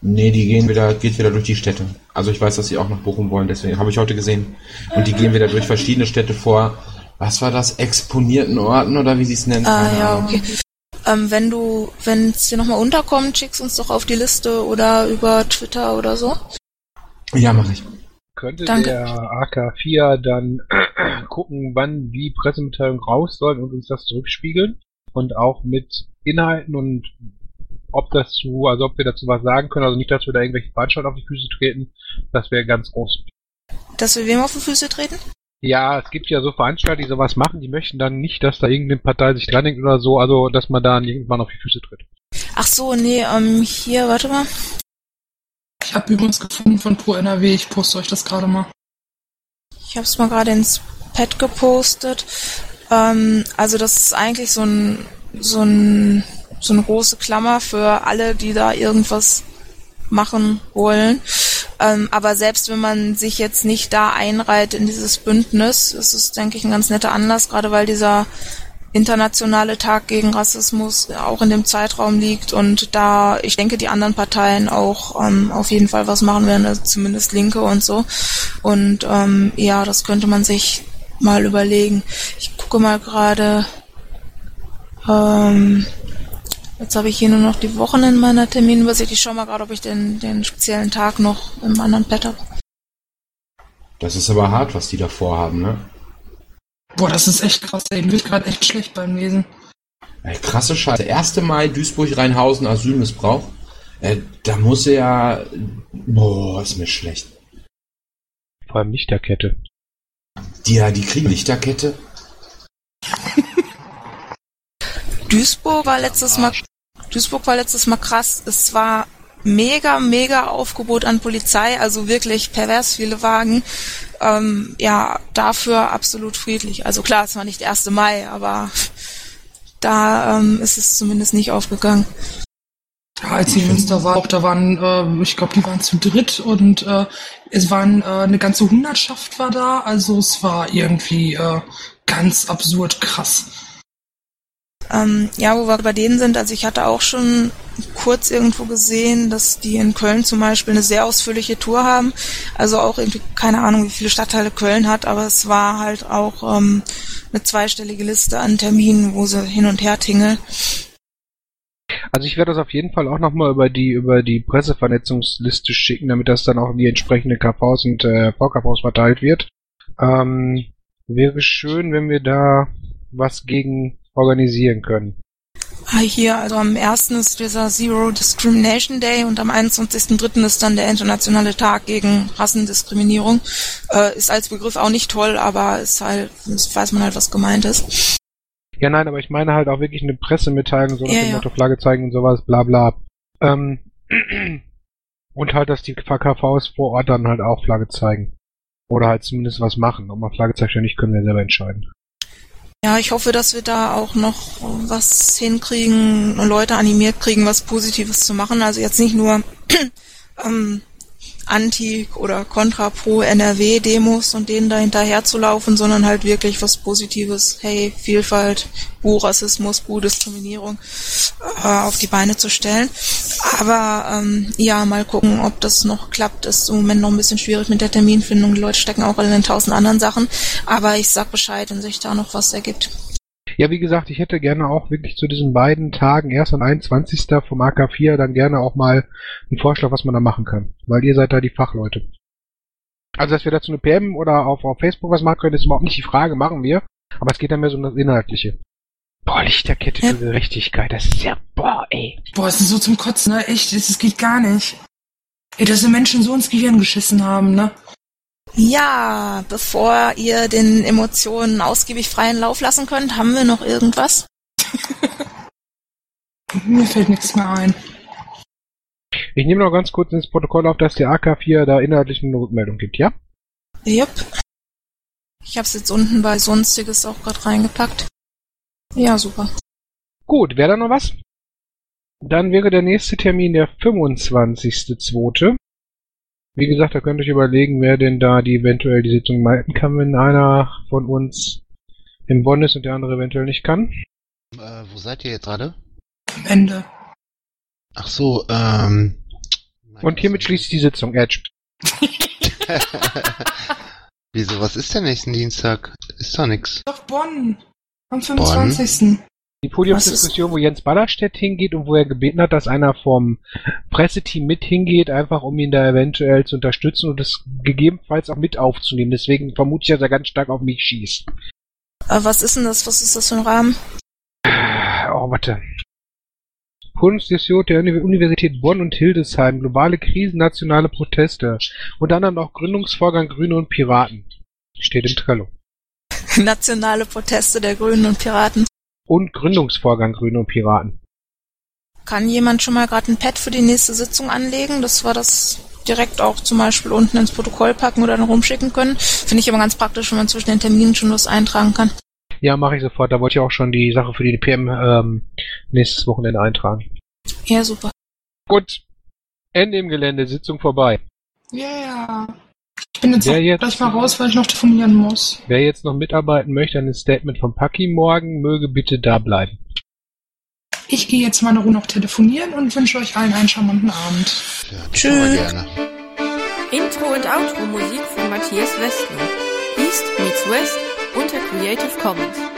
Nee, die gehen wieder, geht wieder durch die Städte. Also ich weiß, dass sie auch nach Bochum wollen, deswegen habe ich heute gesehen. Und die gehen wieder durch verschiedene Städte vor. Was war das? Exponierten Orten oder wie sie es nennen? Ah, ja, okay. Ähm, wenn du, wenn es dir nochmal unterkommt, schickst uns doch auf die Liste oder über Twitter oder so. Ja, mache ich. Könnte Danke. der AK4 dann gucken, wann die Pressemitteilung raus soll und uns das zurückspiegeln? Und auch mit Inhalten und ob das zu, also ob wir dazu was sagen können, also nicht, dass wir da irgendwelche Veranstaltungen auf die Füße treten, das wäre ganz groß. Dass wir wem auf die Füße treten? Ja, es gibt ja so Veranstalter, die sowas machen, die möchten dann nicht, dass da irgendeine Partei sich dran denkt oder so, also dass man da irgendwann auf die Füße tritt. Ach so, nee, ähm, hier, warte mal. Ich habe übrigens gefunden von Pro NRW, ich poste euch das gerade mal. Ich habe es mal gerade ins Pad gepostet. Ähm, also das ist eigentlich so ein so ein so eine große Klammer für alle, die da irgendwas machen wollen. Ähm, aber selbst wenn man sich jetzt nicht da einreiht in dieses Bündnis, ist es, denke ich, ein ganz netter Anlass, gerade weil dieser internationale Tag gegen Rassismus auch in dem Zeitraum liegt und da ich denke die anderen Parteien auch ähm, auf jeden Fall was machen werden, also zumindest Linke und so und ähm, ja, das könnte man sich mal überlegen. Ich gucke mal gerade ähm, Jetzt habe ich hier nur noch die Wochen in meiner Terminübersicht. Ich schaue mal gerade, ob ich den, den speziellen Tag noch im anderen Pad habe. Das ist aber hart, was die da vorhaben, ne? Boah, das ist echt krass, ey. Mir wird gerade echt schlecht beim Lesen. Ey, krasse Scheiße. 1. Mai, Duisburg-Rheinhausen, Asylmissbrauch. Äh, da muss er ja... Boah, ist mir schlecht. Vor allem Lichterkette. Die, ja, die kriegen Lichterkette. Duisburg war letztes Mal Duisburg war letztes Mal krass. Es war mega, mega Aufgebot an Polizei, also wirklich pervers viele Wagen. Ähm, ja, dafür absolut friedlich. Also klar, es war nicht der 1. Mai, aber da ähm, ist es zumindest nicht aufgegangen. Ja, als die Münster war, auch da waren, äh, ich glaube, die waren zu dritt und äh, es waren äh, eine ganze Hundertschaft war da, also es war irgendwie äh, ganz absurd krass. Ähm, ja, wo wir bei denen sind, also ich hatte auch schon kurz irgendwo gesehen, dass die in Köln zum Beispiel eine sehr ausführliche Tour haben. Also auch irgendwie, keine Ahnung, wie viele Stadtteile Köln hat, aber es war halt auch ähm, eine zweistellige Liste an Terminen, wo sie hin und her tingeln. Also ich werde das auf jeden Fall auch nochmal über die über die Pressevernetzungsliste schicken, damit das dann auch in die entsprechenden KVs und äh, VKVs verteilt wird. Ähm, wäre schön, wenn wir da was gegen organisieren können. Ah, hier, also am 1. ist dieser Zero Discrimination Day und am 21.03. ist dann der internationale Tag gegen Rassendiskriminierung. Äh, ist als Begriff auch nicht toll, aber ist halt, weiß man halt, was gemeint ist. Ja, nein, aber ich meine halt auch wirklich eine Pressemitteilung, so nach Ja, dem ja. Motto Flagge zeigen und sowas, bla bla. Ähm, und halt, dass die KVs vor Ort dann halt auch Flagge zeigen. Oder halt zumindest was machen. Ob man Flagge zeigt oder nicht, können wir selber entscheiden. Ja, ich hoffe, dass wir da auch noch was hinkriegen, Leute animiert kriegen, was Positives zu machen. Also jetzt nicht nur ähm, Anti- oder Contra pro NRW-Demos und denen da hinterher zu laufen, sondern halt wirklich was Positives, hey, Vielfalt, Bu Rassismus, Bu Diskriminierung äh, auf die Beine zu stellen. Aber ähm, ja, mal gucken, ob das noch klappt. Ist im Moment noch ein bisschen schwierig mit der Terminfindung. Die Leute stecken auch alle in tausend anderen Sachen. Aber ich sag Bescheid, wenn sich da noch was ergibt. Ja, wie gesagt, ich hätte gerne auch wirklich zu diesen beiden Tagen, erst und 21. vom AK4, dann gerne auch mal einen Vorschlag, was man da machen kann. Weil ihr seid da die Fachleute. Also, dass wir dazu eine PM oder auf, auf Facebook was machen können, ist überhaupt nicht die Frage, machen wir. Aber es geht dann mehr so um das Inhaltliche. Boah, Lichterkette Ja. für Gerechtigkeit, das ist ja, boah, ey. Boah, es ist so zum Kotzen, ne? Echt, das, das geht gar nicht. Ey, dass die Menschen so ins Gehirn geschissen haben, ne? Ja, bevor ihr den Emotionen ausgiebig freien Lauf lassen könnt, haben wir noch irgendwas? Mir fällt nichts mehr ein. Ich nehme noch ganz kurz ins Protokoll auf, dass der AK4 da inhaltlich eine Rückmeldung gibt, ja? Jupp. Ich hab's jetzt unten bei Sonstiges auch gerade reingepackt. Ja, super. Gut, wäre da noch was? Dann wäre der nächste Termin der 25.02. Wie gesagt, da könnt ihr euch überlegen, wer denn da die eventuell die Sitzung leiten kann, wenn einer von uns in Bonn ist und der andere eventuell nicht kann. Äh, wo seid ihr jetzt gerade? Am Ende. Ach so, ähm. Und hiermit schließt die Sitzung. Edge. Wieso, was ist denn nächsten Dienstag? Ist doch nix. Doch Bonn. Am 25. Die Podiumsdiskussion, wo Jens Ballerstedt hingeht und wo er gebeten hat, dass einer vom Presseteam mit hingeht, einfach um ihn da eventuell zu unterstützen und es gegebenenfalls auch mit aufzunehmen. Deswegen vermute ich, dass er ganz stark auf mich schießt. Äh, was ist denn das? Was ist das für ein Rahmen? Oh, warte. Podiumsdiskussion der Uni- Universität Bonn und Hildesheim. Globale Krisen, nationale Proteste. Unter anderem auch Gründungsvorgang Grüne und Piraten. Steht im Trello. Nationale Proteste der Grünen und Piraten. Und Gründungsvorgang Grüne und Piraten. Kann jemand schon mal gerade ein Pad für die nächste Sitzung anlegen? Das war das direkt auch zum Beispiel unten ins Protokoll packen oder dann rumschicken können. Finde ich immer ganz praktisch, wenn man zwischen den Terminen schon was eintragen kann. Ja, mache ich sofort. Da wollte ich auch schon die Sache für die PM ähm, nächstes Wochenende eintragen. Ja, super. Gut. Ende im Gelände, Sitzung vorbei. Ja, yeah. Ich bin jetzt, Wer jetzt gleich mal raus, weil ich noch telefonieren muss. Wer jetzt noch mitarbeiten möchte, ein Statement von Paki morgen, möge bitte da bleiben. Ich gehe jetzt mal eine Runde noch telefonieren und wünsche euch allen einen charmanten Abend. Ja, Tschüss. Intro und Outro Musik von Matthias Westner. East meets West unter Creative Commons.